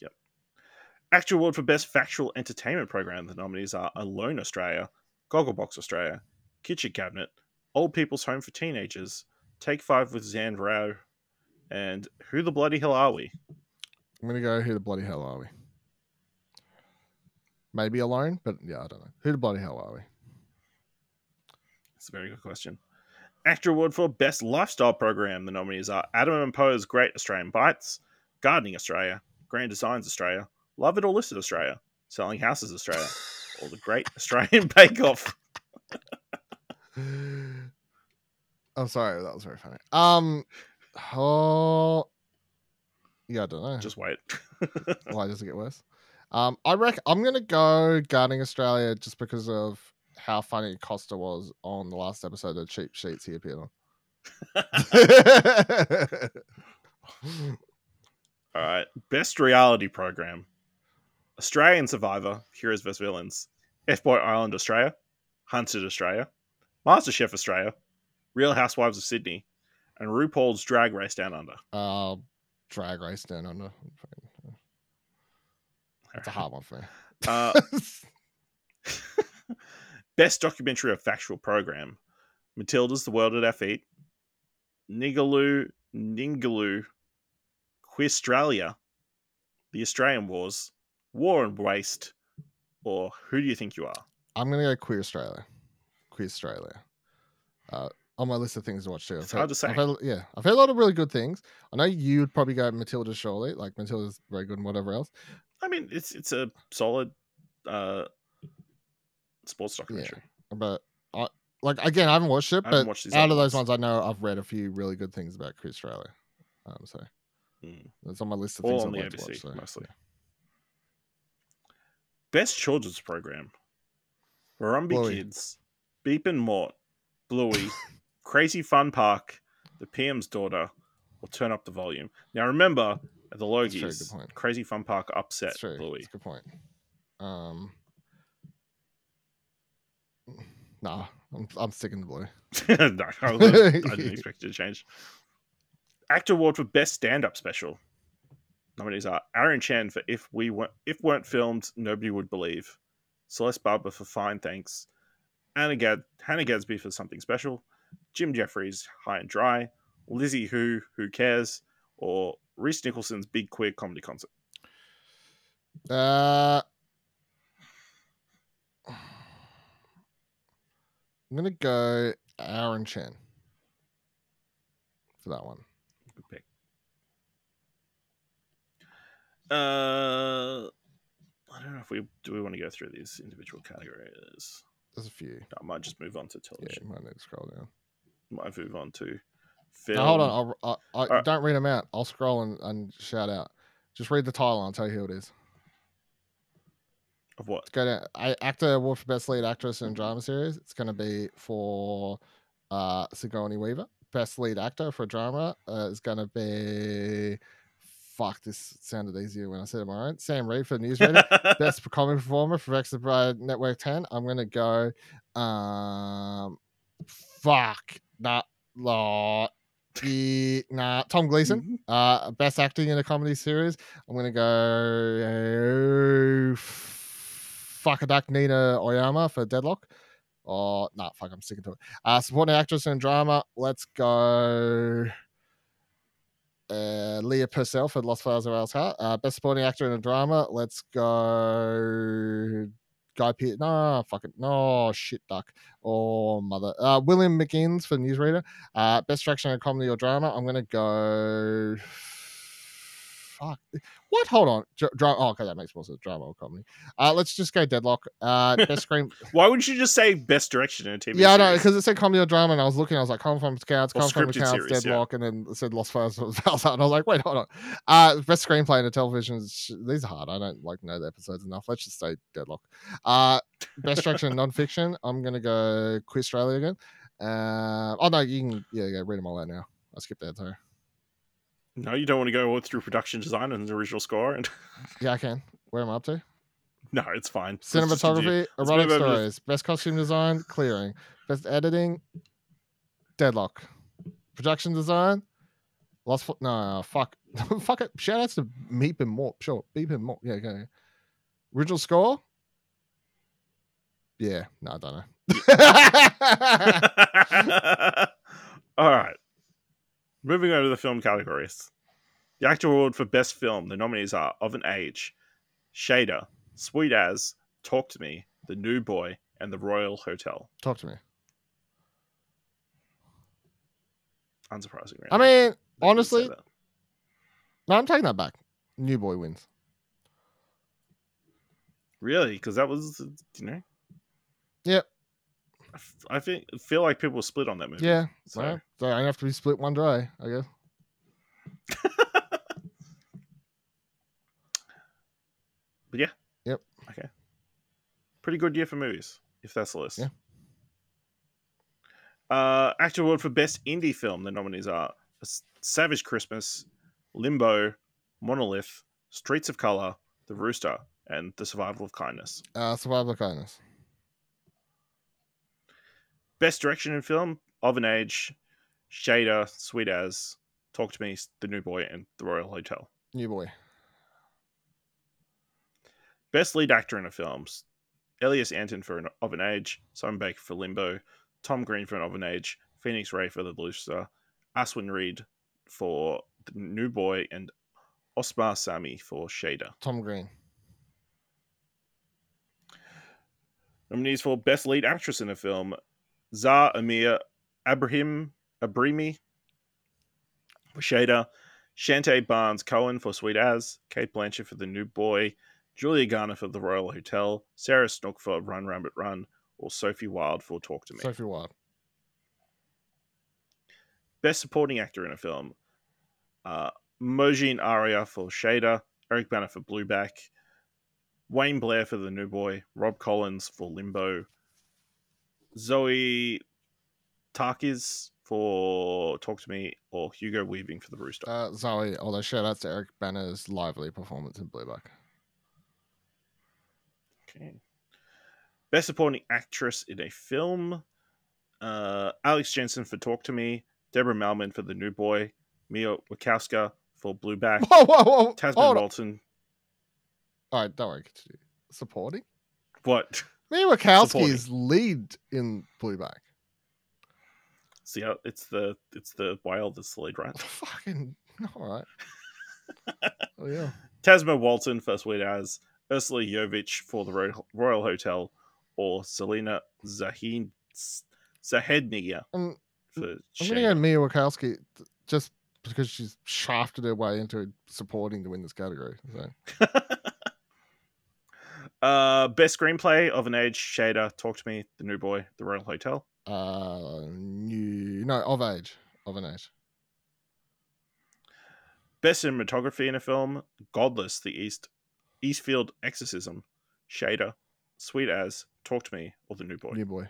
Yep. AACTA Award for Best Factual Entertainment Program. The nominees are Alone Australia, Gogglebox Australia, Kitchen Cabinet, Old People's Home for Teenagers, Take Five with Zan Rowe, and Who the Bloody Hell Are We? I'm gonna go. Who the bloody hell are we? Maybe alone, but yeah, I don't know. Who the bloody hell are we? That's a very good question. AACTA Award for Best Lifestyle Program. The nominees are Adam and Poh's Great Australian Bites, Gardening Australia, Grand Designs Australia, Love It or List It Australia, Selling Houses Australia, or the Great [laughs] Australian Bake Off? [laughs] I'm sorry, that was very funny. Um, oh, yeah, I don't know. Just wait. Why does it get worse? Um, I reckon I'm gonna go Gardening Australia just because of how funny Costa was on the last episode of Cheap Sheets he appeared on. [laughs] All right. Best reality program Australian Survivor, Heroes vs. Villains, F Boy Island, Australia, Hunted, Australia, MasterChef, Australia, Real Housewives of Sydney, and RuPaul's Drag Race Down Under. uh, Drag Race down under. That's a hard one for me. Uh, [laughs] best documentary or factual program Matilda's The World at Our Feet, Nigaloo, Ningaloo, Queerstralia, The Australian Wars, War and Waste, or Who Do You Think You Are? I'm gonna go Queerstralia. Queer Australia. Uh, on my list of things to watch too. I've It's hard to say. I've heard, yeah, I've heard a lot of really good things. I know you'd probably go Matilda surely. Like Matilda's very good and whatever else. I mean, it's it's a solid uh, sports documentary. But I, like again, I haven't watched it. I But watched out of those ones. ones, I know I've read a few really good things about Chris Australia. Um, so Mm. it's on my list of All things on I'd the like to ABC, watch. So. mostly. Best children's program: Barrumbi Bluey. Kids, Beep and Mort, Bluey, [laughs] Crazy Fun Park, The PM's Daughter, or Turn Up the Volume. Now remember, at the That's a good Logies. Crazy Fun Park upset. Bluey. That's a good point. Um, nah, I'm I'm sticking to Blue. [laughs] no, I, was- I didn't [laughs] expect it to change. AACTA Award for Best Stand-Up Special. Nominees are Aaron Chen for "If We weren't If weren't filmed, nobody would believe." Celeste Barber for "Fine Thanks." Anna Gad- Hannah Gadsby for "Something Special." Jim Jefferies, "High and Dry." Lizzy Hoo, "Who Cares?" Or Rhys Nicholson's "Big Queer Comedy Concert." Uh, I'm gonna go Aaron Chen for that one. Good pick. Uh, I don't know if we do. We want to go through these individual categories. There's a few. I might just move on to Yeah, television. you might need to scroll down. Might move on to film. Now, hold on. I'll, I, I, Don't read them out. I'll scroll and, and shout out. Just read the title and I'll tell you who it is. Of what? It's gonna I, AACTA award for best lead actress in a drama series. It's going to be for uh, Sigourney Weaver. Best lead actor for a drama uh, is going to be. Fuck, this sounded easier when I said it my own. Sam Reid for Newsreader. [laughs] best comedy performer for Rex the Bride Network 10. I'm going to go. Um, fuck. Nah. Law. Yeah, nah, Tom Gleeson. Uh, best acting in a comedy series. I'm gonna go. Uh, fuck a duck, Nina Oyama for Deadlock. Oh, nah, fuck, I'm sticking to it. Uh, supporting actress in a drama. Let's go. Uh, Leah Purcell for Lost Files of Alice Hart. Uh, best supporting actor in a drama. Let's go. Guy Pearce. No, fuck it. No, shit, duck. Oh, mother. Uh, William McInnes for Newsreader. Uh, best direction in a comedy or drama. I'm gonna go. Fuck. What? Hold on. Dra- drama. Oh, okay, that makes more sense. Drama or comedy. Uh, let's just go Deadlock. Uh, [laughs] best screen. Why wouldn't you just say best direction in a TV? yeah, I know because it said comedy or drama, and I was looking. I was like, "Come from Scouts, come from Accounts, series, yeah. Deadlock," and then it said Lost Files [laughs] and I was like, "Wait, hold on." Uh, best screenplay in a television. sh- These are hard. I don't like know the episodes enough. Let's just say Deadlock. Uh, best direction in non-fiction. I'm gonna go Queerstralia again. Uh, oh no, you can yeah, yeah, read them all out now. I skipped that too. No, you don't want to go all through production design and the original score. And [laughs] Yeah, I can. Where am I up to? no, it's fine. Let's just continue. Cinematography, erotic over to- stories, best costume design, clearing, best editing, deadlock, production design, lost. Fo- no, fuck, [laughs] fuck it. Shout outs to Meep and Morp. Sure, Beep and Morp. Yeah, go. Original score. Yeah, no, I don't know. [laughs] All right. Moving over to the film categories. The AACTA Award for Best Film, the nominees are Of an Age, Shayda, Sweet As, Talk to Me, The New Boy, and The Royal Hotel. Talk to me. Unsurprising. I mean, that you would say honestly, no, I'm taking that back. New boy wins. Really? Because that was, you know. Yep. I I think feel like people were split on that movie. Yeah, So well, they only have to be split one day, I guess. [laughs] but yeah. Yep. Okay. Pretty good year for movies, if that's the list. Yeah. Uh, AACTA award for best indie film. The nominees are Savage Christmas, Limbo, Monolith, Streets of Color, The Rooster, and The Survival of Kindness. Uh, Survival of Kindness. Best direction in film, Of an Age, Shayda, Sweet As, Talk to Me, The New Boy, and The Royal Hotel. New boy. Best lead actor in a film, Elias Anton for an Of an Age, Simon Baker for Limbo, Thom Green for an Of an Age, Phoenix Raei for The Rooster, Aswan Reid for The New Boy, and Osamah Sami for Shayda. Thom Green. Nominees for Best Lead Actress in a Film Zah Amir Abrahim Abrimi for Shayda, Shantae Barnes Cohen for Sweet As, Cate Blanchett for The New Boy, Julia Garner for The Royal Hotel, Sarah Snook for Run Rabbit Run, or Sophie Wilde for Talk to Me. Sophie Wilde. Best Supporting Actor in a Film uh, Mojean Aria for Shayda, Eric Bana for Blueback, Wayne Blair for The New Boy, Rob Collins for Limbo, Zoe Terakes for Talk to Me, or Hugo Weaving for The Rooster. Uh, Zoe, although shout out to Eric Bana's lively performance in Blueback. Okay. Best Supporting Actress in a Film uh, Alex Jensen for Talk to Me, Deborah Mailman for The New Boy, Mia Wasikowska for Blueback, [laughs] Whoa, whoa, whoa. Tasma Walton. All right, don't worry. continue. Supporting? What? [laughs] Mia Wasikowska is lead in Blueback. See how it's the it's the wildest lead, right? [laughs] Fucking all right. [laughs] oh yeah. Tasma Walton first Sweet As, Ursula Yovich for the Ro- Royal Hotel, or Selena Zahin Zahednia Um, I'm gonna go Mia Wasikowska just because she's shafted her way into supporting to win this category. So [laughs] uh, best screenplay of an age Shayda. Talk to me. The New Boy. The Royal Hotel. uh new no of age. Of an age. Best cinematography in a film. Godless. The East. Eastfield Exorcism. Shayda. Sweet as. Talk to me. Or the New Boy. New boy.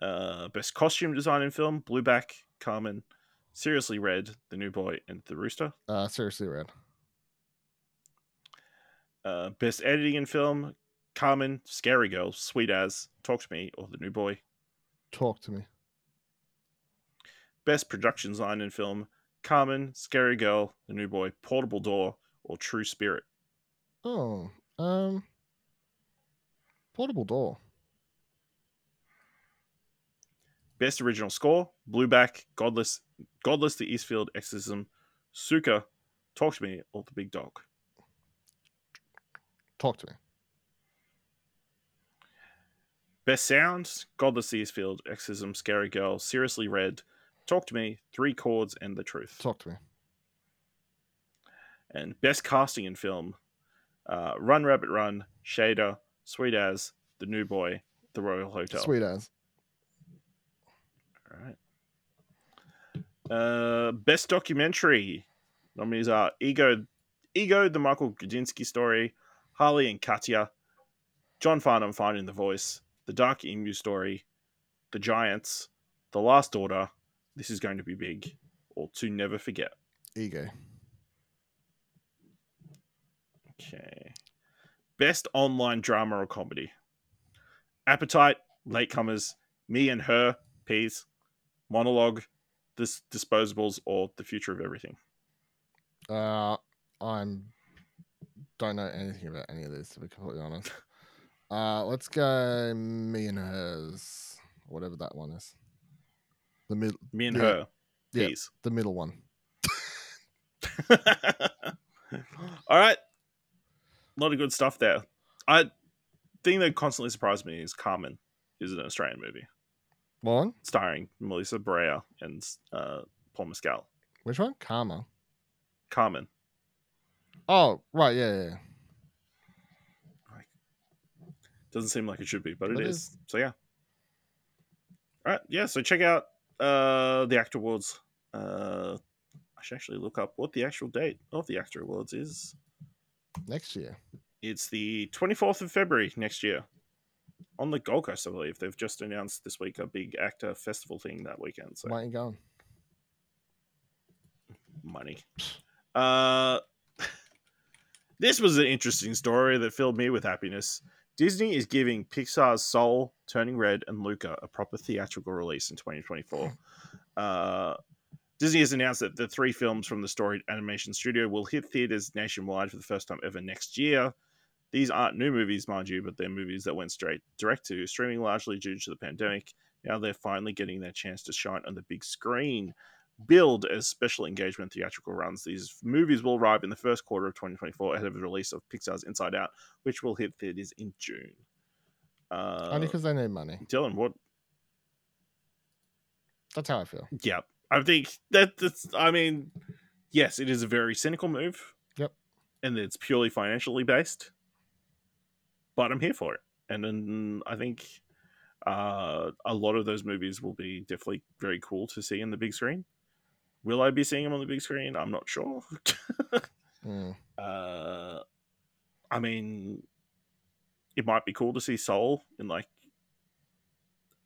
Uh, best costume design in film. Blueback. Carmen. Seriously Red. The New Boy. And the Rooster. Uh seriously red. Uh, best editing in film. Carmen. Scary Girl. Sweet as. Talk to me. Or the New Boy. Talk to me. Best production design in film: Carmen, Scary Girl, The New Boy, Portable Door, or True Spirit. Oh, um portable door. Best original score: Blueback, Godless, Godless, The Eastfield Exorcism, Suka, Talk to Me, or The Big Dog. Talk to me. Best sound: Godless, The Eastfield Exorcism, Scary Girl, Seriously Red, Talk to Me, Three Chords, and The Truth. Talk to me. And best casting in film: uh, Run Rabbit Run, Shayda, Sweet As, The New Boy, The Royal Hotel. Sweet as. All right. Uh, best documentary nominees are Ego, Ego, the Michael Gudinski story, Harley and Katya, John Farnham finding the voice, the Dark Emu story, the Giants, the Last Order. This is going to be big, or to never forget. Ego. Okay. Best online drama or comedy. Appetite, Latecomers, Me and Her, Peas, Monologue, Dis- Disposables, or The Future of Everything. Uh, I'm don't know anything about any of this to be completely honest. Uh, let's go me and hers, whatever that one is. The mid, Me and Yeah. Her, Yeah. The middle one. [laughs] All right. A lot of good stuff there. I thing that constantly surprised me is Carmen is an Australian movie One? starring Melissa Barrera and uh, Paul Mescal. Which one? Karma. Carmen. Oh, right, yeah, yeah. Doesn't seem like it should be, but it it is. So yeah. All right, yeah. So check out uh the AACTA Awards. Uh, I should actually look up what the actual date of the AACTA Awards is. Next year. It's the 24th of February next year on the Gold Coast, I believe. They've just announced this week a big AACTA festival thing that weekend. So Why ain't going? money. Uh, this was an interesting story that filled me with happiness. Disney is giving Pixar's Soul, Turning Red, and Luca a proper theatrical release in 2024. Uh, Disney has announced that the three films from the storied animation studio will hit theaters nationwide for the first time ever next year. These aren't new movies, mind you, but they're movies that went straight direct to streaming largely due to the pandemic. Now they're finally getting their chance to shine on the big screen. Billed as special engagement theatrical runs, these movies will arrive in the first quarter of 2024 ahead of the release of Pixar's Inside Out, which will hit theaters in June. Uh, Only because they need money. Dylan, what? That's how I feel. Yeah, I think that that's. I mean, yes, it is a very cynical move. Yep. and it's purely financially based. But I'm here for it, and then I think uh, a lot of those movies will be definitely very cool to see in the big screen. Will I be seeing him on the big screen? I'm not sure. [laughs] Mm. uh, I mean, it might be cool to see Soul in like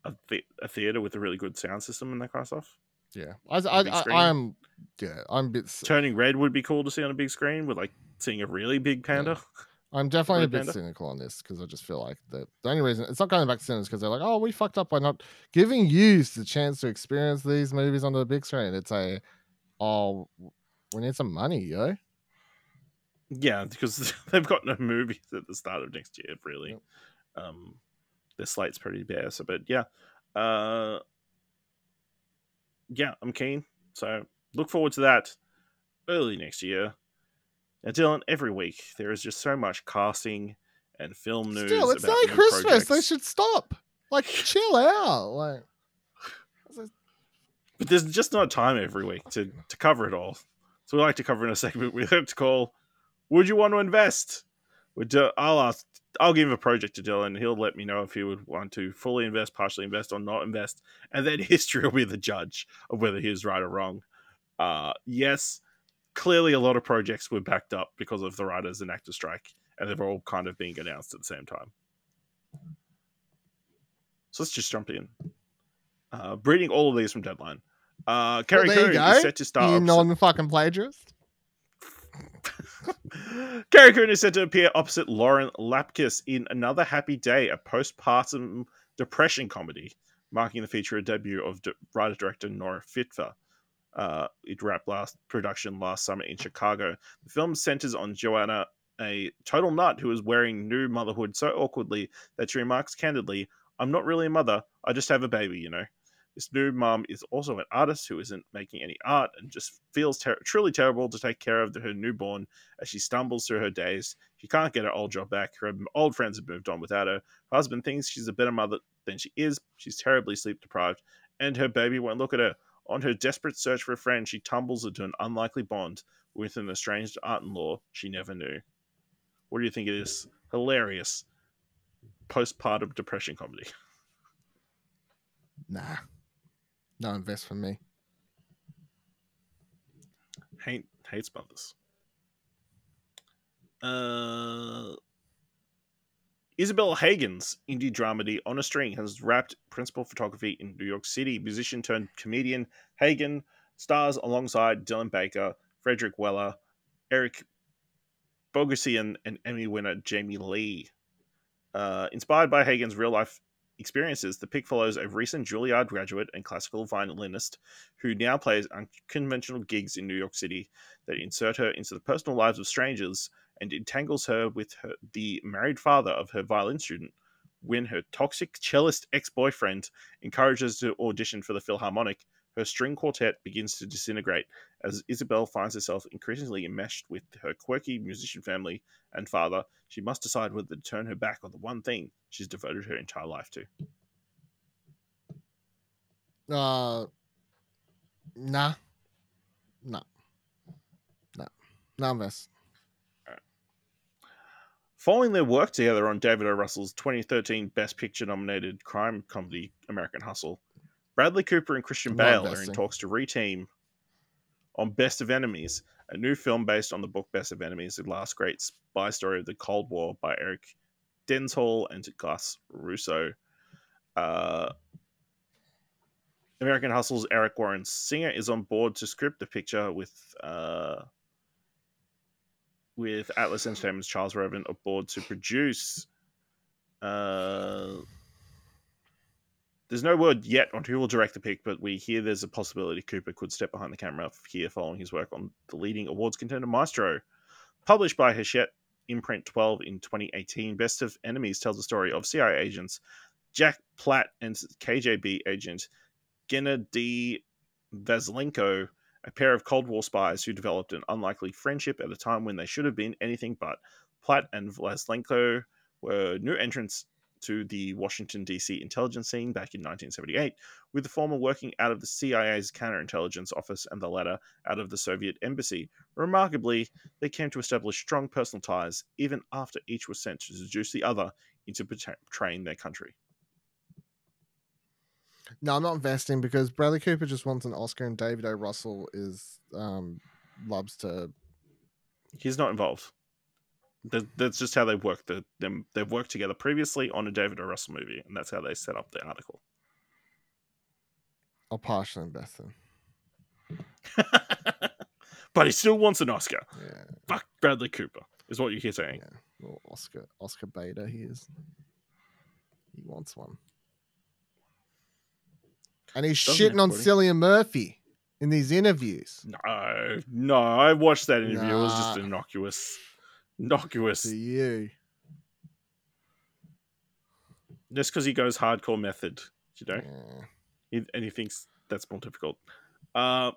a, the- a theater with a really good sound system and that kind of stuff. Yeah, I, I, I, I'm. yeah, I'm a bit, Turning Red would be cool to see on a big screen with like seeing a really big panda. [laughs] I'm definitely a bit Panda? cynical on this because I just feel like the the only reason it's not going back to cinemas because they're like, oh, we fucked up by not giving you the chance to experience these movies on the big screen. It's a, oh, we need some money, yo. Yeah, because [laughs] they've got no movies at the start of next year, really. Yep. Um, their slate's pretty bare. So, but yeah, uh, yeah, I'm keen. So look forward to that early next year. Now, Dylan, every week there is just so much casting and film news. Still, it's not Christmas. They should stop. Like, [laughs] chill out. Like, But there's just not time every week to, to cover it all. So we like to cover in a segment we [laughs] like to call "Would you want to invest?" Would uh, I'll ask, I'll give a project to Dylan. He'll let me know if he would want to fully invest, partially invest, or not invest, and then [laughs] history will be the judge of whether he was right or wrong. Uh, yes, clearly a lot of projects were backed up because of the writers and actor strike, and they're all kind of being announced at the same time. So let's just jump in. Uh, reading all of these from Deadline. Uh, Carrie you Coon is set to star. you non fucking plagiarist. Carrie Coon is set to appear opposite Lauren Lapkus in Another Happy Day, a postpartum depression comedy, marking the feature debut of d- writer-director Nora Fitfer. Uh, it wrapped last production last summer in Chicago. The film centers on Joanna, a total nut who is wearing new motherhood so awkwardly that she remarks candidly, "I'm not really a mother. I just have a baby, you know." This new mom is also an artist who isn't making any art and just feels ter- truly terrible to take care of her newborn as she stumbles through her days. She can't get her old job back. Her old friends have moved on without her. Her husband thinks she's a better mother than she is. She's terribly sleep deprived, and her baby won't look at her. On her desperate search for a friend, she tumbles into an unlikely bond with an estranged aunt in law she never knew. What do you think of this hilarious postpartum depression comedy? Nah. No invest for me. hate hates mothers. Uh, Isabel Hagen's indie dramedy On a String has wrapped principal photography in New York City. Musician turned comedian Hagen stars alongside Dylan Baker, Frederick Weller, Eric Bogosian, and Emmy winner Jamie Lee. Uh, inspired by Hagen's real life experiences, the pic follows a recent Juilliard graduate and classical violinist who now plays unconventional gigs in New York City that insert her into the personal lives of strangers and entangles her with her, the married father of her violin student. When her toxic cellist ex boyfriend encourages her to audition for the Philharmonic, her string quartet begins to disintegrate as Isabel finds herself increasingly enmeshed with her quirky musician family and father. She must decide whether to turn her back on the one thing she's devoted her entire life to. Uh, nah. Nah. Nah. No invest. Following their work together on David O. Russell's 2013 Best Picture nominated crime comedy American Hustle, Bradley Cooper and Christian Bale are in talks to reteam on Best of Enemies, a new film based on the book Best of Enemies, the last great spy story of the Cold War by Eric Dezenhall and Gus Russo. Uh, American Hustle's Eric Warren Singer is on board to script the picture with uh, with Atlas Entertainment's Charles Roven aboard to produce. Uh, there's no word yet on who will direct the pic, but we hear there's a possibility Cooper could step behind the camera here following his work on the leading awards contender Maestro. Published by Hachette Imprint 12 in 2018, Best of Enemies tells the story of CIA agents Jack Platt and KGB agent Gennady Vasilenko, a pair of Cold War spies who developed an unlikely friendship at a time when they should have been anything but. Platt and Vasilenko were new entrants to the Washington, D.C. intelligence scene back in 1978, with the former working out of the CIA's counterintelligence office and the latter out of the Soviet embassy. Remarkably, they came to establish strong personal ties even after each was sent to seduce the other into betraying their country. No, I'm not investing because Bradley Cooper just wants an Oscar and David O. Russell is um loves to He's not involved. That- That's just how they work. The, them they've worked together previously on a David O. Russell movie, and that's how they set up the article. I'll partially invest in. [laughs] but he still wants an Oscar. Yeah. Fuck Bradley Cooper, is what you're saying. Yeah. Well, Oscar Oscar Beta he is. He wants one. And he's Doesn't shitting on? Cillian Murphy in these interviews. No, no, I watched that interview. It was just innocuous. Innocuous. To you. Just because he goes hardcore method, you know? Yeah. And he thinks that's more difficult. Uh,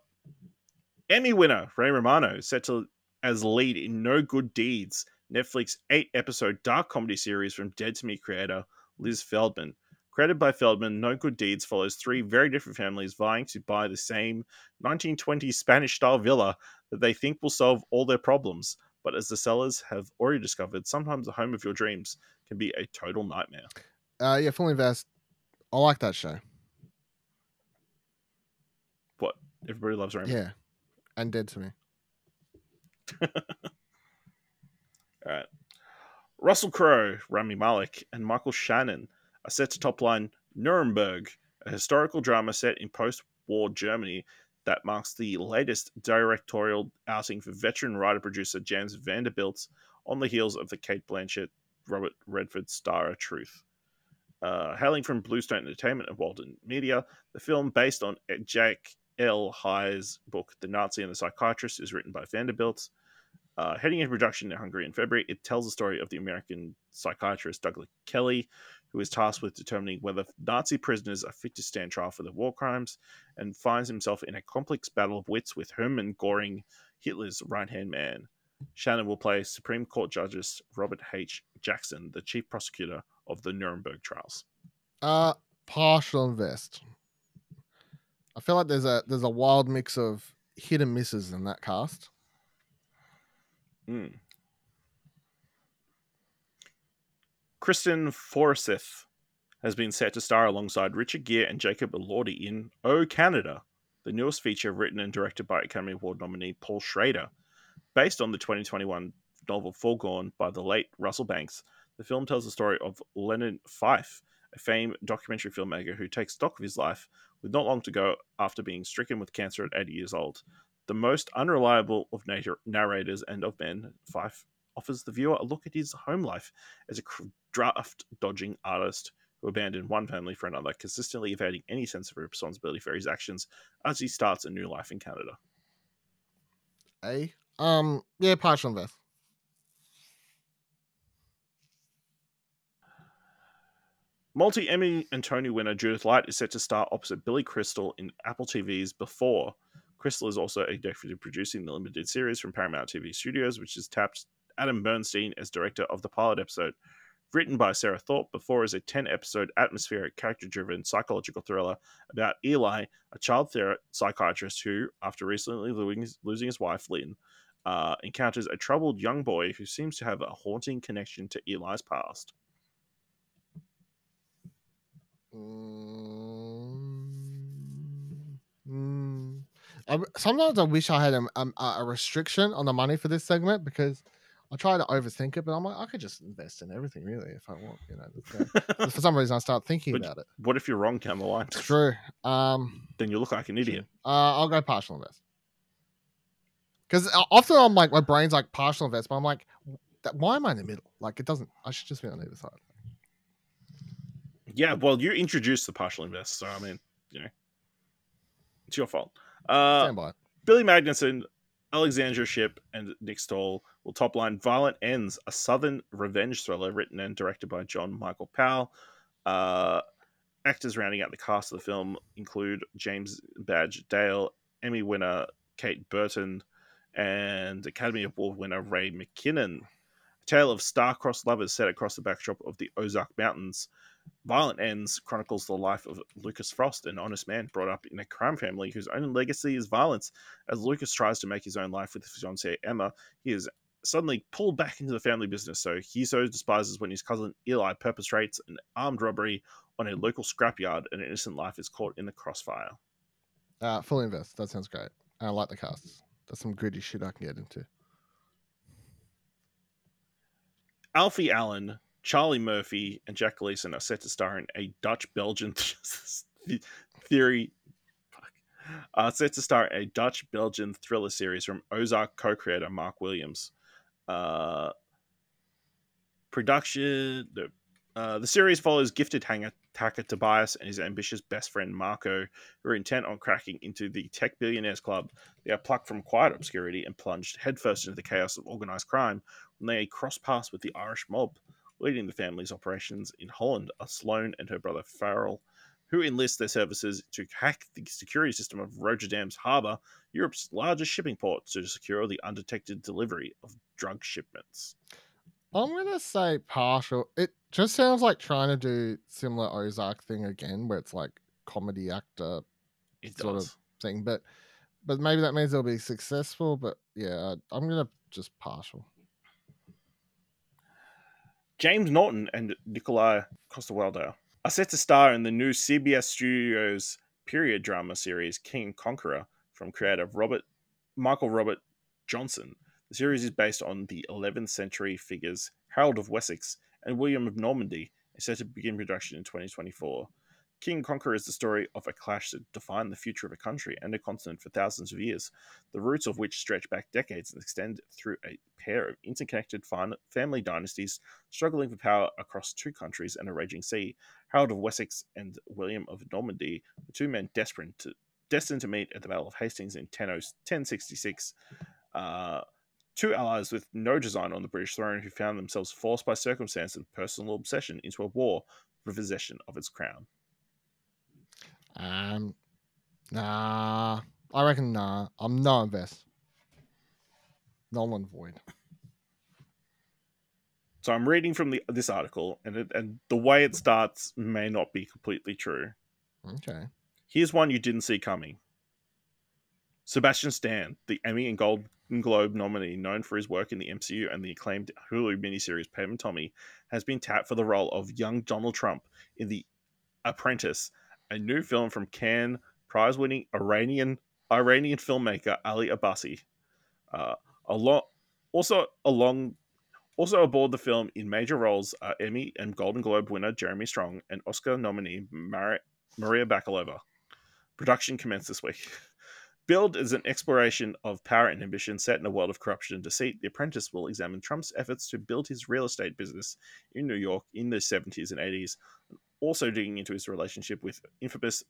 Emmy winner Ray Romano set to as lead in No Good Deeds, Netflix eight episode dark comedy series from Dead to Me creator Liz Feldman. Created by Feldman, No Good Deeds follows three very different families vying to buy the same 1920s Spanish style villa that they think will solve all their problems. But as the sellers have already discovered, sometimes the home of your dreams can be a total nightmare. Uh yeah, full invest. I like that show. What? Everybody loves Raymond. Yeah. And dead to me. [laughs] All right. Russell Crowe, Rami Malek, and Michael Shannon are set to top line Nuremberg, a historical drama set in post war Germany that marks the latest directorial outing for veteran writer producer James Vanderbilt on the heels of the Cate Blanchett Robert Redford star Truth. Uh, hailing from Bluestone Entertainment and Walden Media, the film, based on Jack El-Hai's book The Nazi and the Psychiatrist, is written by Vanderbilt. Uh, heading into production in Hungary in February, it tells the story of the American psychiatrist Douglas Kelly, who is tasked with determining whether Nazi prisoners are fit to stand trial for their war crimes, and finds himself in a complex battle of wits with Hermann Goring, Hitler's right hand man. Shannon will play Supreme Court Justice Robert H. Jackson, the chief prosecutor of the Nuremberg trials. Uh partial invest. I feel like there's a there's a wild mix of hit and misses in that cast. Mm. Kristine Froseth has been set to star alongside Richard Gere and Jacob Elordi in Oh Canada, the newest feature written and directed by Academy Award nominee Paul Schrader. Based on the 2021 novel Foregone by the late Russell Banks, the film tells the story of Leonard Fife, a famed documentary filmmaker who takes stock of his life with not long to go after being stricken with cancer at 80 years old. The most unreliable of narrators and of men, Fife offers the viewer a look at his home life as a draft dodging artist who abandoned one family for another, consistently evading any sense of responsibility for his actions as he starts a new life in Canada. A um yeah, partial invest. Multi Emmy and Tony winner Judith Light is set to star opposite Billy Crystal in Apple TV's Before. Crystal is also executive producing the limited series from Paramount TV Studios, which is tapped Adam Bernstein as director of the pilot episode. Written by Sarah Thorpe, Before is a 10 episode atmospheric, character driven psychological thriller about Eli, a child ther- psychiatrist who, after recently losing his, wife, Lynn, uh, encounters a troubled young boy who seems to have a haunting connection to Eli's past. Mm, mm. I sometimes I wish I had a, a a restriction on the money for this segment because I try to overthink it, but I'm like, I could just invest in everything really if I want, you know. there's [laughs] no- but for some reason, I start thinking But- about it. What if you're wrong down the line? It's true. Um, Then you look like an idiot. uh, I'll go partial invest. Because often I'm like, my brain's like partial invest, but I'm like, that, why am I in the middle? Like, it doesn't. I should just be on either side. Yeah, well, you introduced the partial invest, so I mean, you know, it's your fault. Uh, Stand by. Billy Magnuson, Alexandra Shipp, and Nick Stahl will top line Violent Ends, a southern revenge thriller written and directed by John Michael Powell. Uh, actors rounding out the cast of the film include James Badge Dale, Emmy winner Kate Burton, and Academy Award winner Ray McKinnon. A tale of star-crossed lovers set across the backdrop of the Ozark Mountains. Violent Ends chronicles the life of Lucas Frost, an honest man brought up in a crime family whose only legacy is violence. As Lucas tries to make his own life with his fiancée Emma, he is suddenly pulled back into the family business. So he so despises when his cousin Eli perpetrates an armed robbery on a local scrapyard, and an innocent life is caught in the crossfire. Uh, full invest. That sounds great. I like the casts. That's some gritty shit I can get into. Alfie Allen, Charlie Murphy, and Jack Gleeson are set to star in a Dutch Belgian [laughs] theory. Fuck. Set to star a Dutch Belgian thriller series from Ozark co creator Mark Williams. Uh, production. The, uh, the series follows gifted hanger, hacker Tobias and his ambitious best friend Marco, who are intent on cracking into the tech billionaires club. They are plucked from quiet obscurity and plunged headfirst into the chaos of organized crime when they cross paths with the Irish mob. Leading the family's operations in Holland are Sloane and her brother Farrell, who enlist their services to hack the security system of Rotterdam's harbour, Europe's largest shipping port, to secure the undetected delivery of drug shipments. I'm gonna say partial. It just sounds like trying to do similar Ozark thing again, where it's like comedy actor It Sort of thing, but but maybe that means they'll be successful. But yeah, I'm gonna just partial. James Norton and Nikolaj Coster-Waldau are set to star in the new CBS Studios period drama series King Conqueror from creator Robert Michael Robert Johnson. The series is based on the 11th century figures Harold of Wessex and William of Normandy and set to begin production in 2024. King Conqueror is the story of a clash that defined the future of a country and a continent for thousands of years, the roots of which stretch back decades and extend through a pair of interconnected family dynasties struggling for power across two countries and a raging sea. Harold of Wessex and William of Normandy were two men desperate to, destined to meet at the Battle of Hastings in 10, 1066. Uh, two allies with no design on the British throne who found themselves forced by circumstance and personal obsession into a war for possession of its crown. Um, nah, I reckon nah. I'm no invest. Null and void. So I'm reading from the this article, and it, and the way it starts may not be completely true. Okay. Here's one you didn't see coming. Sebastian Stan, the Emmy and Golden Globe nominee known for his work in the MCU and the acclaimed Hulu miniseries Pam and Tommy, has been tapped for the role of young Donald Trump in The Apprentice, a new film from Cannes prize-winning Iranian Iranian filmmaker Ali Abbasi. Uh, along, also along, also aboard the film in major roles are Emmy and Golden Globe winner Jeremy Strong and Oscar nominee Mari- Maria Bakalova. Production commenced this week. [laughs] Build is an exploration of power and ambition set in a world of corruption and deceit. The Apprentice will examine Trump's efforts to build his real estate business in New York in the 70s and 80s, also digging into his relationship with infamous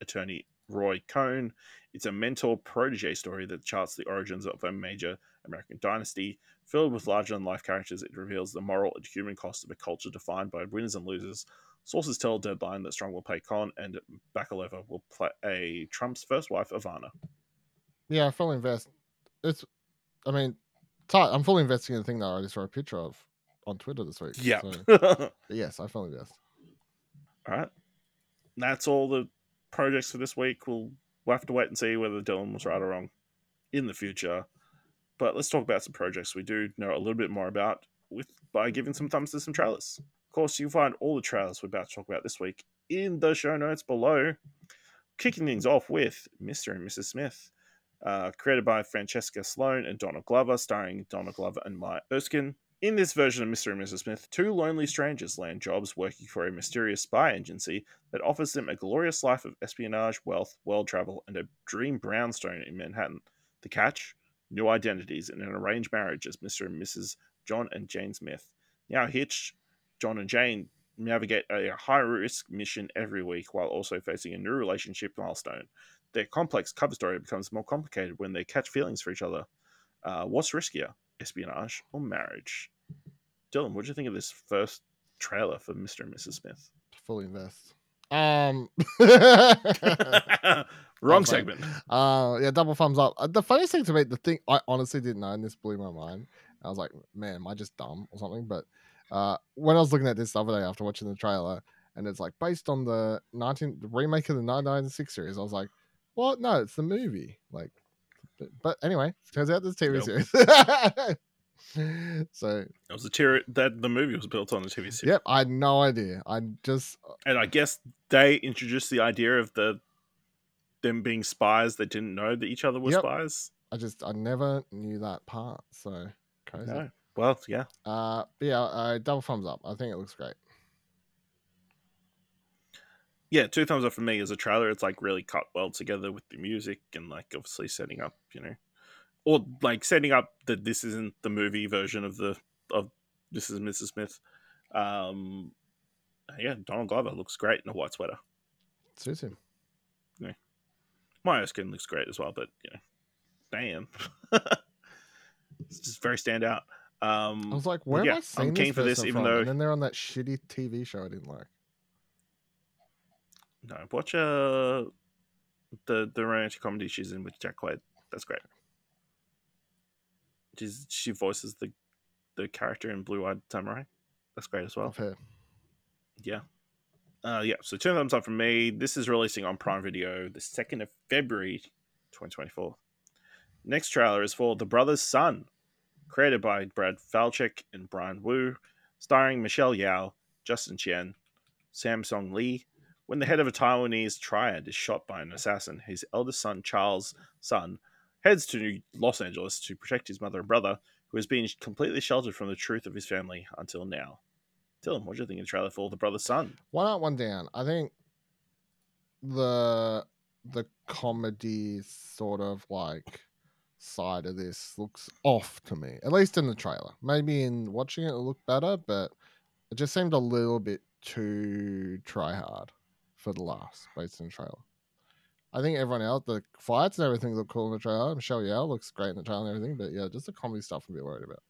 attorney Roy Cohn. It's a mentor protege story that charts the origins of a major American dynasty. Filled with larger than life characters, it reveals the moral and human cost of a culture defined by winners and losers. Sources tell Deadline that Strong will play Cohn and Bakalova will play Trump's first wife, Ivana. Yeah, I fully invest. It's, I mean. I'm fully investing in the thing that I already saw a picture of on Twitter this week. Yeah. So, [laughs] yes, I fully invest. Right. That's all the projects for this week. We'll, we'll have to wait and see whether Dylan was right or wrong in the future. but let's talk about some projects we do know a little bit more about with by giving some thumbs to some trailers. Of course, you'll find all the trailers we're about to talk about this week in the show notes below. Kicking things off with Mr. and Mrs. Smith, uh, created by Francesca Sloane and Donald Glover, starring Donald Glover and Maya Erskine. In this version of Mr. and Mrs. Smith, two lonely strangers land jobs working for a mysterious spy agency that offers them a glorious life of espionage, wealth, world travel, and a dream brownstone in Manhattan. The catch? New identities and an arranged marriage as Mr. and Mrs. John and Jane Smith. Now hitched, John and Jane navigate a high risk mission every week while also facing a new relationship milestone. Their complex cover story becomes more complicated when they catch feelings for each other. Uh, what's riskier, espionage or marriage? Dylan, what do you think of this first trailer for Mr. and Mrs. Smith? Fully invest. Um, [laughs] [laughs] Wrong segment. uh, yeah, double thumbs up. Uh, The funniest thing to me, the thing I honestly didn't know, and this blew my mind. I was like, man, am I just dumb or something? But uh, when I was looking at this the other day after watching the trailer, and it's like based on the 19 the remake of the 1996 series, I was like, what? No, it's the movie. Like, but, but anyway, turns out there's a TV series. [laughs] so, It was a tier that the movie was built on the TV series. yep, I had no idea. I just And I guess they introduced the idea of the them being spies that didn't know that each other were Yep. spies. I just I never knew that part. So crazy. No. Well, yeah. Uh, yeah, uh, double thumbs up. I think it looks great. Yeah, two thumbs up for me as a trailer. It's like really cut well together with the music and like obviously setting up, you know, or like setting up that this isn't the movie version of the of this is Mrs. Smith. Um, yeah, Donald Glover looks great in a white sweater. Suits him. Yeah, Maya Erskine looks great as well, but you know, damn, [laughs] it's just very standout. Um, I was like, where yeah, have I I'm seen keen this for this, even from? though- And then they're on that shitty TV show I didn't like. No, watch uh the the romantic comedy she's in with Jack Quaid. That's great. She's she voices the the character in Blue Eyed Samurai. That's great as well. Fair. Yeah. Uh, yeah, so two thumbs up from me. This is releasing on Prime Video the 2nd of February 2024. Next trailer is for The Brothers Sun, created by Brad Falchuk and Byron Wu, starring Michelle Yeoh, Justin Chien, Samsung Lee. When the head of a Taiwanese triad is shot by an assassin, his eldest son, Charles Sun, heads to Los Angeles to protect his mother and brother, who has been completely sheltered from the truth of his family until now. Dylan, what do you think of the trailer for The Brothers Sun? One up, one down. I think the the comedy sort of like side of this looks off to me. At least in the trailer. Maybe in watching it it'll look better, but it just seemed a little bit too try hard for the laughs based on the trailer. I think everyone else, the fights and everything look cool in the trailer. Michelle Yeoh looks great in the trailer and everything, but yeah, just the comedy stuff I'm a bit worried about.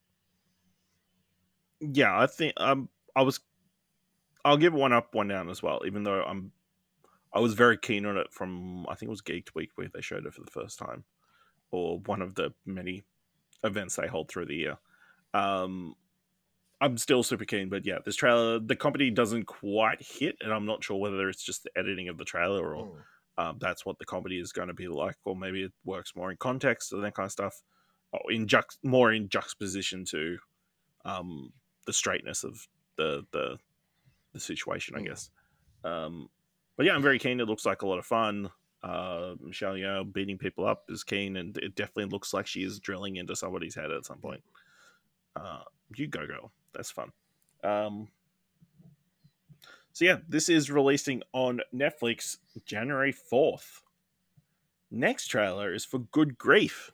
Yeah, I think um I was I'll give one up, one down as well, even though I'm I was very keen on it from I think it was Geeked Week where they showed it for the first time. Or one of the many events they hold through the year. Um I'm still super keen, but yeah, this trailer the comedy doesn't quite hit, and I'm not sure whether it's just the editing of the trailer or Mm. um, that's what the comedy is going to be like, or maybe it works more in context and that kind of stuff, in juxt- more in juxtaposition to um, the straightness of the the, the situation, I Mm. guess. Um, but yeah, I'm very keen. It looks like a lot of fun. Uh, Michelle Yeoh beating people up is keen, and it definitely looks like she is drilling into somebody's head at some point. Uh, you go, girl. That's fun. Um, so yeah, this is releasing on Netflix January fourth. Next trailer is for Good Grief,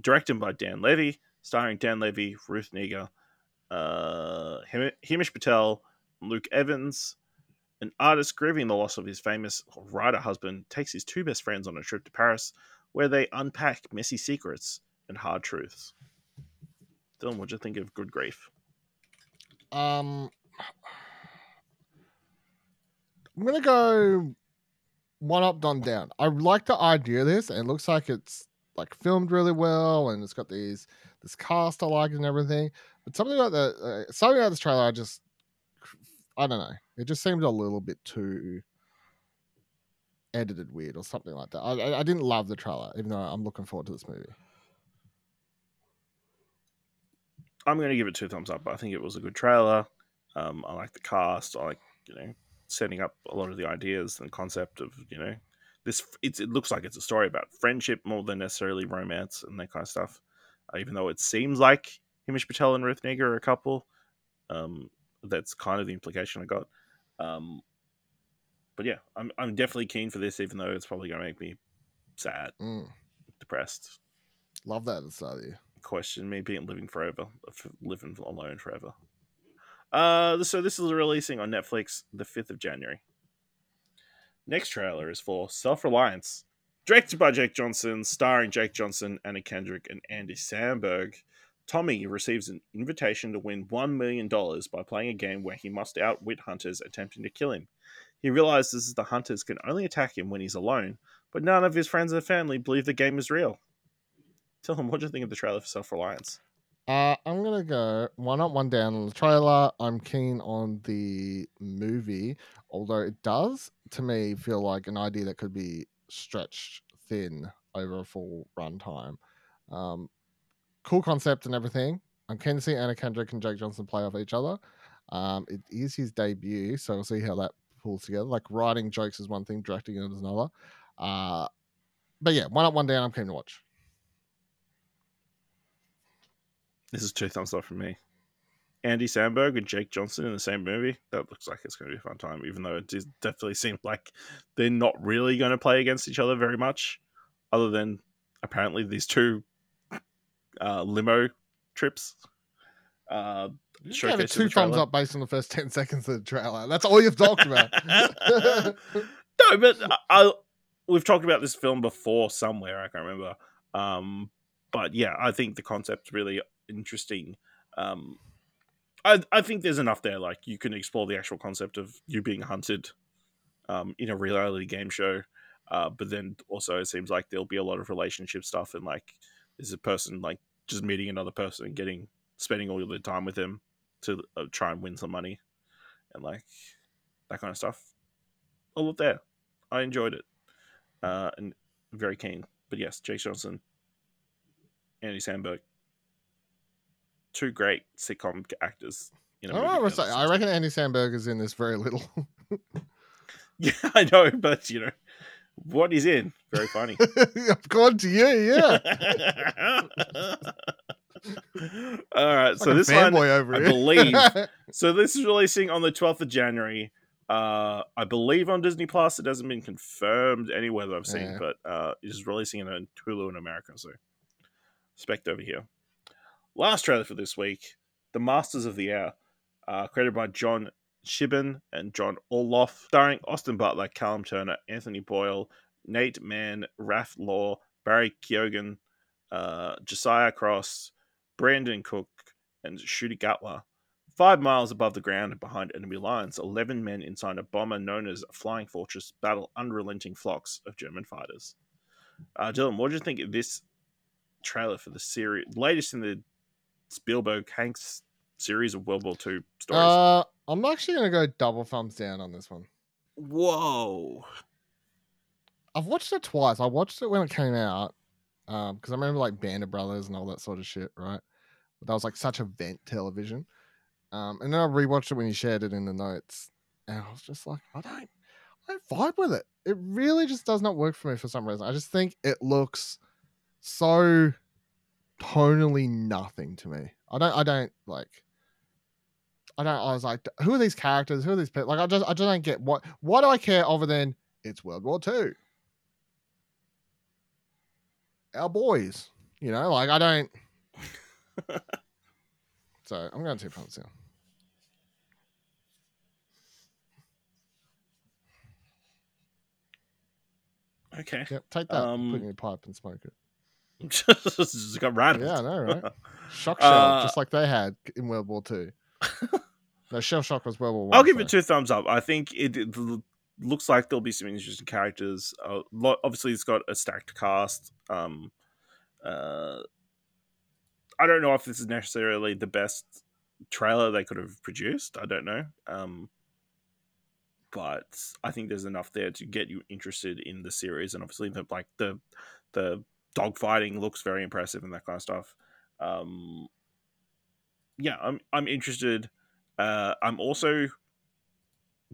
directed by Dan Levy, starring Dan Levy, Ruth Negga, uh, Patel, Luke Evans. An artist grieving the loss of his famous writer husband takes his two best friends on a trip to Paris, where they unpack messy secrets and hard truths. Dylan, what'd you think of Good Grief? Um, I'm gonna go one up, one down. I like the idea of this. and It looks like it's like filmed really well, and it's got these this cast I like and everything. But something about the uh, something about this trailer, I just I don't know. It just seemed a little bit too edited weird or something like that. I, I didn't love the trailer, even though I'm looking forward to this movie. I'm going to give it two thumbs up. I think it was a good trailer. Um, I like the cast. I like you know setting up a lot of the ideas and concept of you know this. It's, it looks like it's a story about friendship more than necessarily romance and that kind of stuff. Uh, even though it seems like Himesh Patel and Ruth Negga are a couple, um, that's kind of the implication I got. Um, but yeah, I'm I'm definitely keen for this, even though it's probably going to make me sad, Mm, depressed. love that at the start of the year. Question me being living forever, living alone forever. Uh, so this is releasing on Netflix the fifth of January. Next trailer is for Self Reliance, directed by Jake Johnson, starring Jake Johnson, Anna Kendrick, and Andy Samberg. Tommy receives an invitation to win $1 million by playing a game where he must outwit hunters attempting to kill him. He realizes the hunters can only attack him when he's alone, but none of his friends and family believe the game is real. Tell him what do you think of the trailer for Self Reliance? Uh, I'm gonna go one up, one down on the trailer. I'm keen on the movie, although it does to me feel like an idea that could be stretched thin over a full runtime. Um, cool concept and everything. I'm keen to see Anna Kendrick and Jake Johnson play off each other. Um, it is his debut, so we'll see how that pulls together. Like writing jokes is one thing, directing it is another. Uh, but yeah, one up, one down. I'm keen to watch. This is two thumbs up from me. Andy Samberg and Jake Johnson in the same movie. That looks like it's going to be a fun time, even though it definitely seems like they're not really going to play against each other very much, other than apparently these two uh, limo trips. Uh, You gave it two thumbs up based on the first 10 seconds of the trailer. That's all you've talked about. [laughs] no, but I, I, we've talked about this film before somewhere. I can't remember. Um, but yeah, I think the concept's really interesting. Um, I I think there's enough there. Like you can explore the actual concept of you being hunted, um, in a reality game show. Uh, but then also it seems like there'll be a lot of relationship stuff and like there's a person like just meeting another person and getting spending all their time with them to uh, try and win some money and like that kind of stuff. All up there. I enjoyed it. Uh, and very keen. But yes, Jake Johnson, Andy Samberg, two great sitcom actors. In a I, movie know what to together. say. I reckon Andy Samberg is in this very little. [laughs] Yeah, I know, but you know what he's in. Very funny. [laughs] I've gone to you, yeah. [laughs] All right, so Like a this one, over I here. believe- so this is releasing on the twelfth of January. Uh, I believe on Disney Plus. It hasn't been confirmed anywhere that I've seen, Yeah. but uh, it is releasing in on Hulu in America. So, expect over here. Last trailer for this week: The Masters of the Air, uh, created by John Shiban and John Orloff, starring Austin Butler, Callum Turner, Anthony Boyle, Nate Mann, Raph Law, Barry Keoghan, uh, Josiah Cross, Branden Cook, and Ncuti Gatwa. Five miles above the ground and behind enemy lines, 11 men inside a bomber known as Flying Fortress battle unrelenting flocks of German fighters. Uh, Dylan, what do you think of this trailer for the series, latest in the Spielberg Hanks series of World War II stories? uh, I'm actually going to go double thumbs down on this one. Whoa. I've watched it twice. I watched it when it came out because I remember like Band of Brothers and all that sort of shit, right? But that was like such event television. Um, and then I rewatched it when you shared it in the notes, and I was just like, I don't, I don't vibe with it. It really just does not work for me for some reason. I just think it looks so tonally nothing to me. I don't, I don't like. I don't. I was like, who are these characters? Who are these people? Like, I just, I just don't get what. Why do I care other than it's World War Two? Our boys, you know, like I don't. [laughs] so I'm going to two thumbs down. Okay. Yep, take that. Um, put it in your pipe and smoke it. Just got random. Yeah, I know, right? [laughs] Shock shell, Uh, just like they had in World War Two. [laughs] no, shell shock was World War One. I'll give it two thumbs up. I think it, it looks like there'll be some interesting characters. Uh, lo- obviously, it's got a stacked cast. Um, uh, I don't know if this is necessarily the best trailer they could have produced. I don't know. Um, but I think there's enough there to get you interested in the series, and obviously, the like the the dogfighting looks very impressive and that kind of stuff. Um, yeah, I'm I'm interested. Uh, I'm also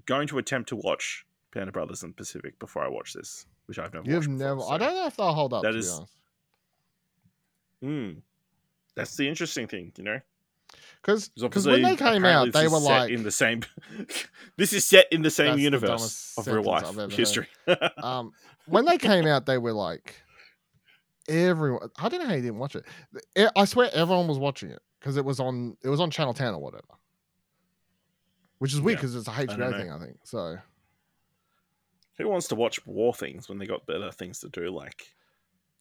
going to attempt to watch Band of Brothers and Pacific before I watch this, which I've never. You've watched before, never. so- I don't know if they'll hold up. that is- Hmm. That's the interesting thing, you know. Because 'Cause because when they came out, they were like, in the same. [laughs] this is set in the same That's the universe of real life I've ever heard. history. [laughs] um, when they came out, they were like, everyone. I don't know how you didn't watch it. I swear everyone was watching it because it was on. It was on Channel Ten or whatever. Which is weird Yeah, because it's a HBO know. thing, I think. So Who wants to watch war things when they got better things to do, like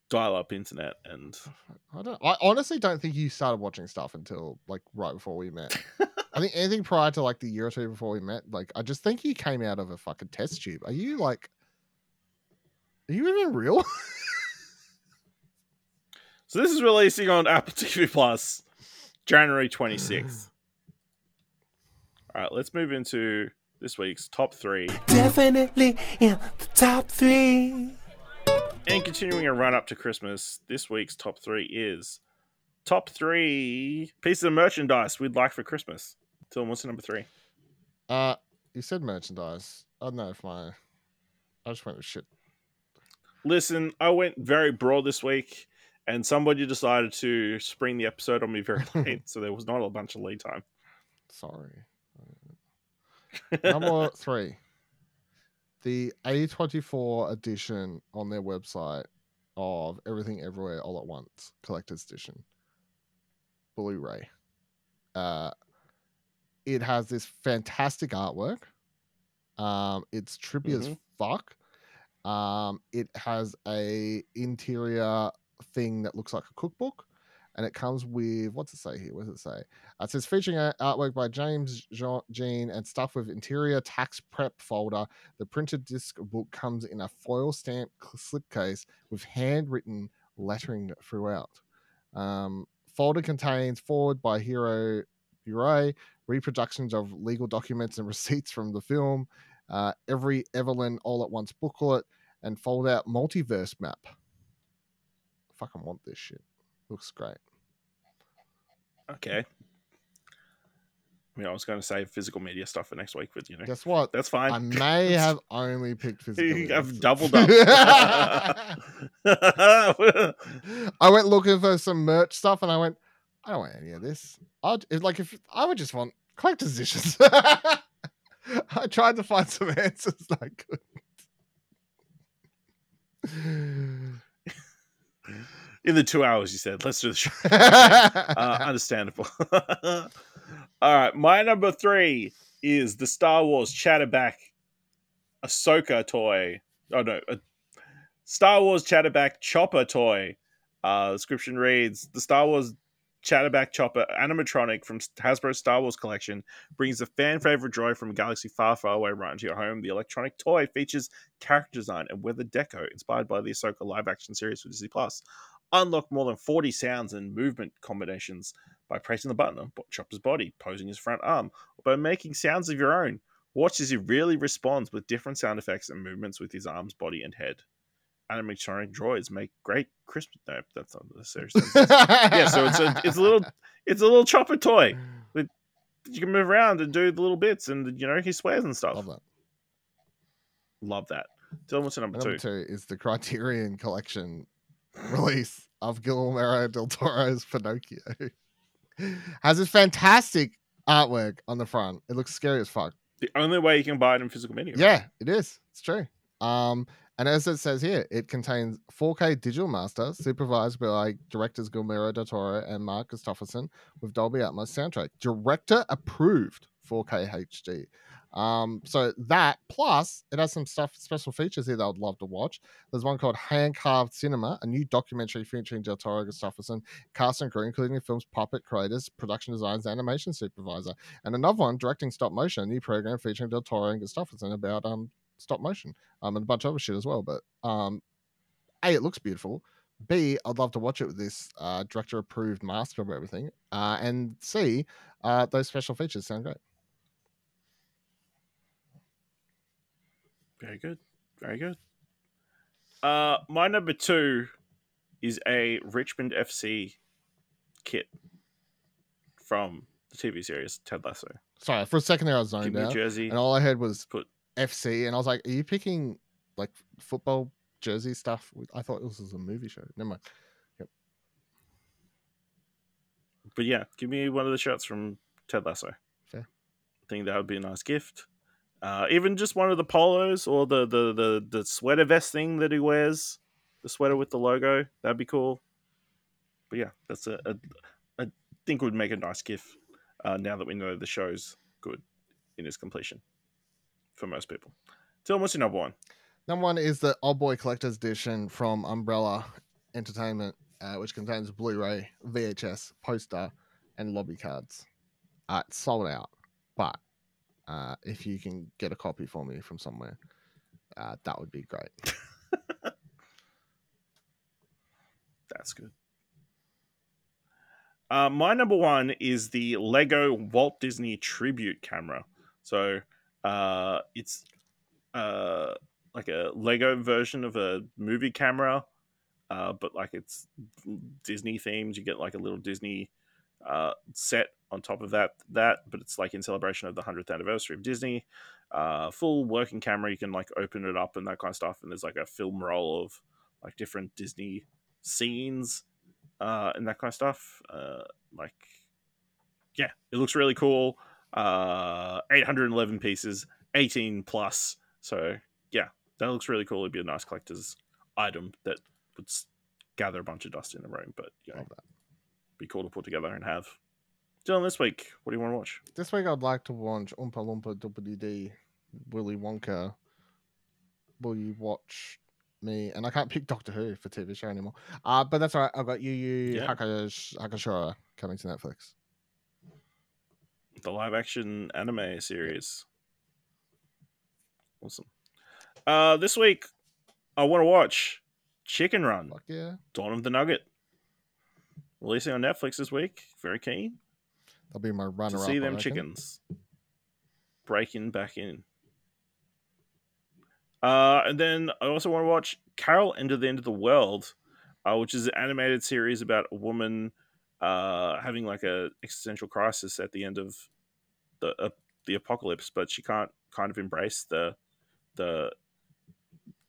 dial-up internet and [sighs] I don't. I honestly don't think you started watching stuff until like right before we met. [laughs] I think anything prior to like the year or two before we met, like I just think you came out of a fucking test tube. Are you like? Are you even real? [laughs] So this is releasing on Apple TV [laughs] Plus January 26th. All right, let's move into this week's top 3 Definitely in the top three. and continuing a run up to Christmas. This week's top 3 is top 3 pieces of merchandise we'd like for Christmas. Dylan, what's the number 3? uh, you said merchandise. I don't know if my. I just went with shit. Listen, I went very broad this week and somebody decided to spring the episode on me very [laughs] late, so there was not a bunch of lead time. Sorry. Number three, the A24 edition on their website of Everything Everywhere All at Once collector's edition, Blu ray. Uh, it has this fantastic artwork. Um, it's trippy as Mhm. fuck. Um, it has a interior thing that looks like a cookbook, and it comes with what's it say here? What does it say? It says featuring artwork by James Jean- and stuff with interior tax prep folder. The printed disc book comes in a foil stamp slipcase with handwritten lettering throughout. Um, folder contains forward by Hero Buray, reproductions of legal documents and [laughs] receipts from the film, uh, every Evelyn All at Once booklet, and fold out multiverse map. Fucking want this shit. Looks great. Okay. I mean, I was going to say physical media stuff for next week, but you know, Guess what? that's fine. I [laughs] may have only picked physical. Media. have doubled up. [laughs] I went looking for some merch stuff, and I went, I don't want any of this. It's like if I would just want collector's editions. [laughs] I tried to find some answers, I couldn't. In the two hours, you said, let's do the show. [laughs] Uh, understandable. [laughs] All right, my number three is the Star Wars Chatterback Ahsoka toy. Oh no, a Star Wars Chatterback Chopper toy. Uh, description reads: The Star Wars Chatterback Chopper animatronic from Hasbro Star Wars collection brings a fan favorite droid from a galaxy far, far away right into your home. The electronic toy features character design and weather deco inspired by the Ahsoka live action series for Disney Plus. Unlock more than 40 sounds and movement combinations by pressing the button on Chopper's body, posing his front arm, or by making sounds of your own. Watch as he really responds with different sound effects and movements with his arms, body, and head. Animatronic droids make great Christmas. No, that's not the series. yeah, so it's a it's a little [laughs] it's a little chopper toy. that You can move around and do the little bits, and you know he swears and stuff. Love that. Love that. Dylan, what's number, Number two? two is the Criterion Collection [laughs] release of Guillermo del Toro's Pinocchio. Has this fantastic artwork on the front. It looks scary as fuck. The only way you can buy it in physical media. Yeah, it is. It's true. Um, and as it says here, it contains 4K digital master supervised by directors Guillermo del Toro and Mark Gustafson with Dolby Atmos soundtrack. Director approved 4K HD. Um, so that plus it has some stuff, special features here that I'd love to watch. There's one called Hand Carved Cinema, a new documentary featuring Del Toro, Gustafson, cast and crew, including the film's puppet creators, production designers, animation supervisor, and another one directing stop motion, a new program featuring Del Toro and Gustafson about um stop motion, um, and a bunch of other shit as well. But um, a it looks beautiful. B, I'd love to watch it with this uh, director approved master of everything. Uh, and C, uh, those special features sound great. Very good. Very good. Uh, my number two is a Richmond FC kit from the TV series Ted Lasso. Sorry, for a second there I was zoned out, jersey. and all I heard was Put FC, and I was like, "Are you picking like football jersey stuff?" I thought this was a movie show. Never mind. Yep. But yeah, give me one of the shirts from Ted Lasso. Fair. I think that would be a nice gift. Uh, even just one of the polos or the, the the the sweater vest thing that he wears, the sweater with the logo, that'd be cool. But yeah, that's a, a I think would make a nice gift. Uh, now that we know the show's good in its completion, for most people. Dylan, what's your number one? Number one is the Old Boy Collector's Edition from Umbrella Entertainment, uh, which contains Blu-ray, VHS, poster, and lobby cards. Uh, it's sold out, but uh, if you can get a copy for me from somewhere, uh, that would be great. [laughs] That's good. Uh, my number one is the Lego Walt Disney Tribute Camera. So uh, it's uh, like a Lego version of a movie camera, uh, but like it's Disney themed. You get like a little Disney uh, set on top of that. That, but it's like in celebration of the hundredth anniversary of Disney. Uh, full working camera. You can like open it up and that kind of stuff. And there's like a film roll of like different Disney scenes uh, and that kind of stuff. Uh, like, yeah, it looks really cool. Uh, 811 pieces, 18 plus. So, yeah, that looks really cool. It'd be a nice collector's item that would gather a bunch of dust in a room, but, you know. Be cool to put together and have. Dylan, this week, what do you want to watch? This week, I'd like to watch Oompa Loompa Dee, Willy Wonka. Will you watch me? And I can't pick Doctor Who for TV show anymore. Uh, but that's all right. I've got Yu Yu Yeah. Hakush- coming to Netflix. The live action anime series. Awesome. Uh, this week, I want to watch Chicken Run. Fuck yeah. Dawn of the Nugget. Releasing on Netflix this week. Very keen That'll be my runner to see them chickens breaking back in. Uh, and then I also want to watch Carol End of the End of the World, uh, which is an animated series about a woman uh, having like a existential crisis at the end of the uh, the apocalypse, but she can't kind of embrace the the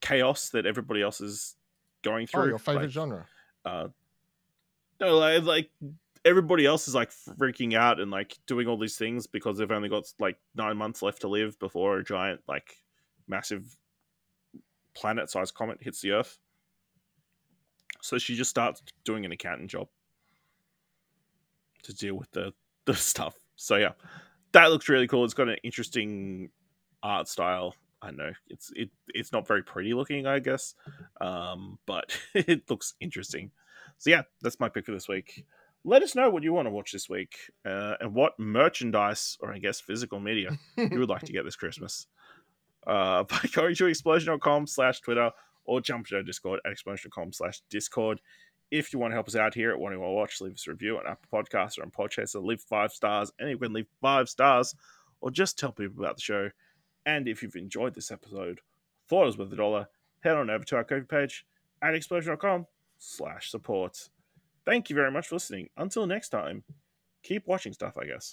chaos that everybody else is going through. Oh, your favorite Like, genre? uh no like, like everybody else is like freaking out and like doing all these things because they've only got like nine months left to live before a giant like massive planet-sized comet hits the earth. So she just starts doing an accounting job to deal with the the [laughs] stuff. So yeah. That looks really cool. It's got an interesting art style. I know. It's it it's not very pretty looking i guess. Um but [laughs] it looks interesting so yeah that's my pick for this week. Let us know what you want to watch this week uh, and what merchandise or i guess physical media you would like to get this christmas. Uh, [laughs] by going to explosion.com slash twitter or jump to our discord at explosion.com slash discord. If you want to help us out here at what you want watch leave us a review on apple podcasts or on podchaser leave five stars and you can leave five stars or just tell people about the show. And if you've enjoyed this episode thought it was worth a dollar head on over to our Ko-fi page at explosion.com slash support thank you very much for listening. Until next time keep watching stuff i guess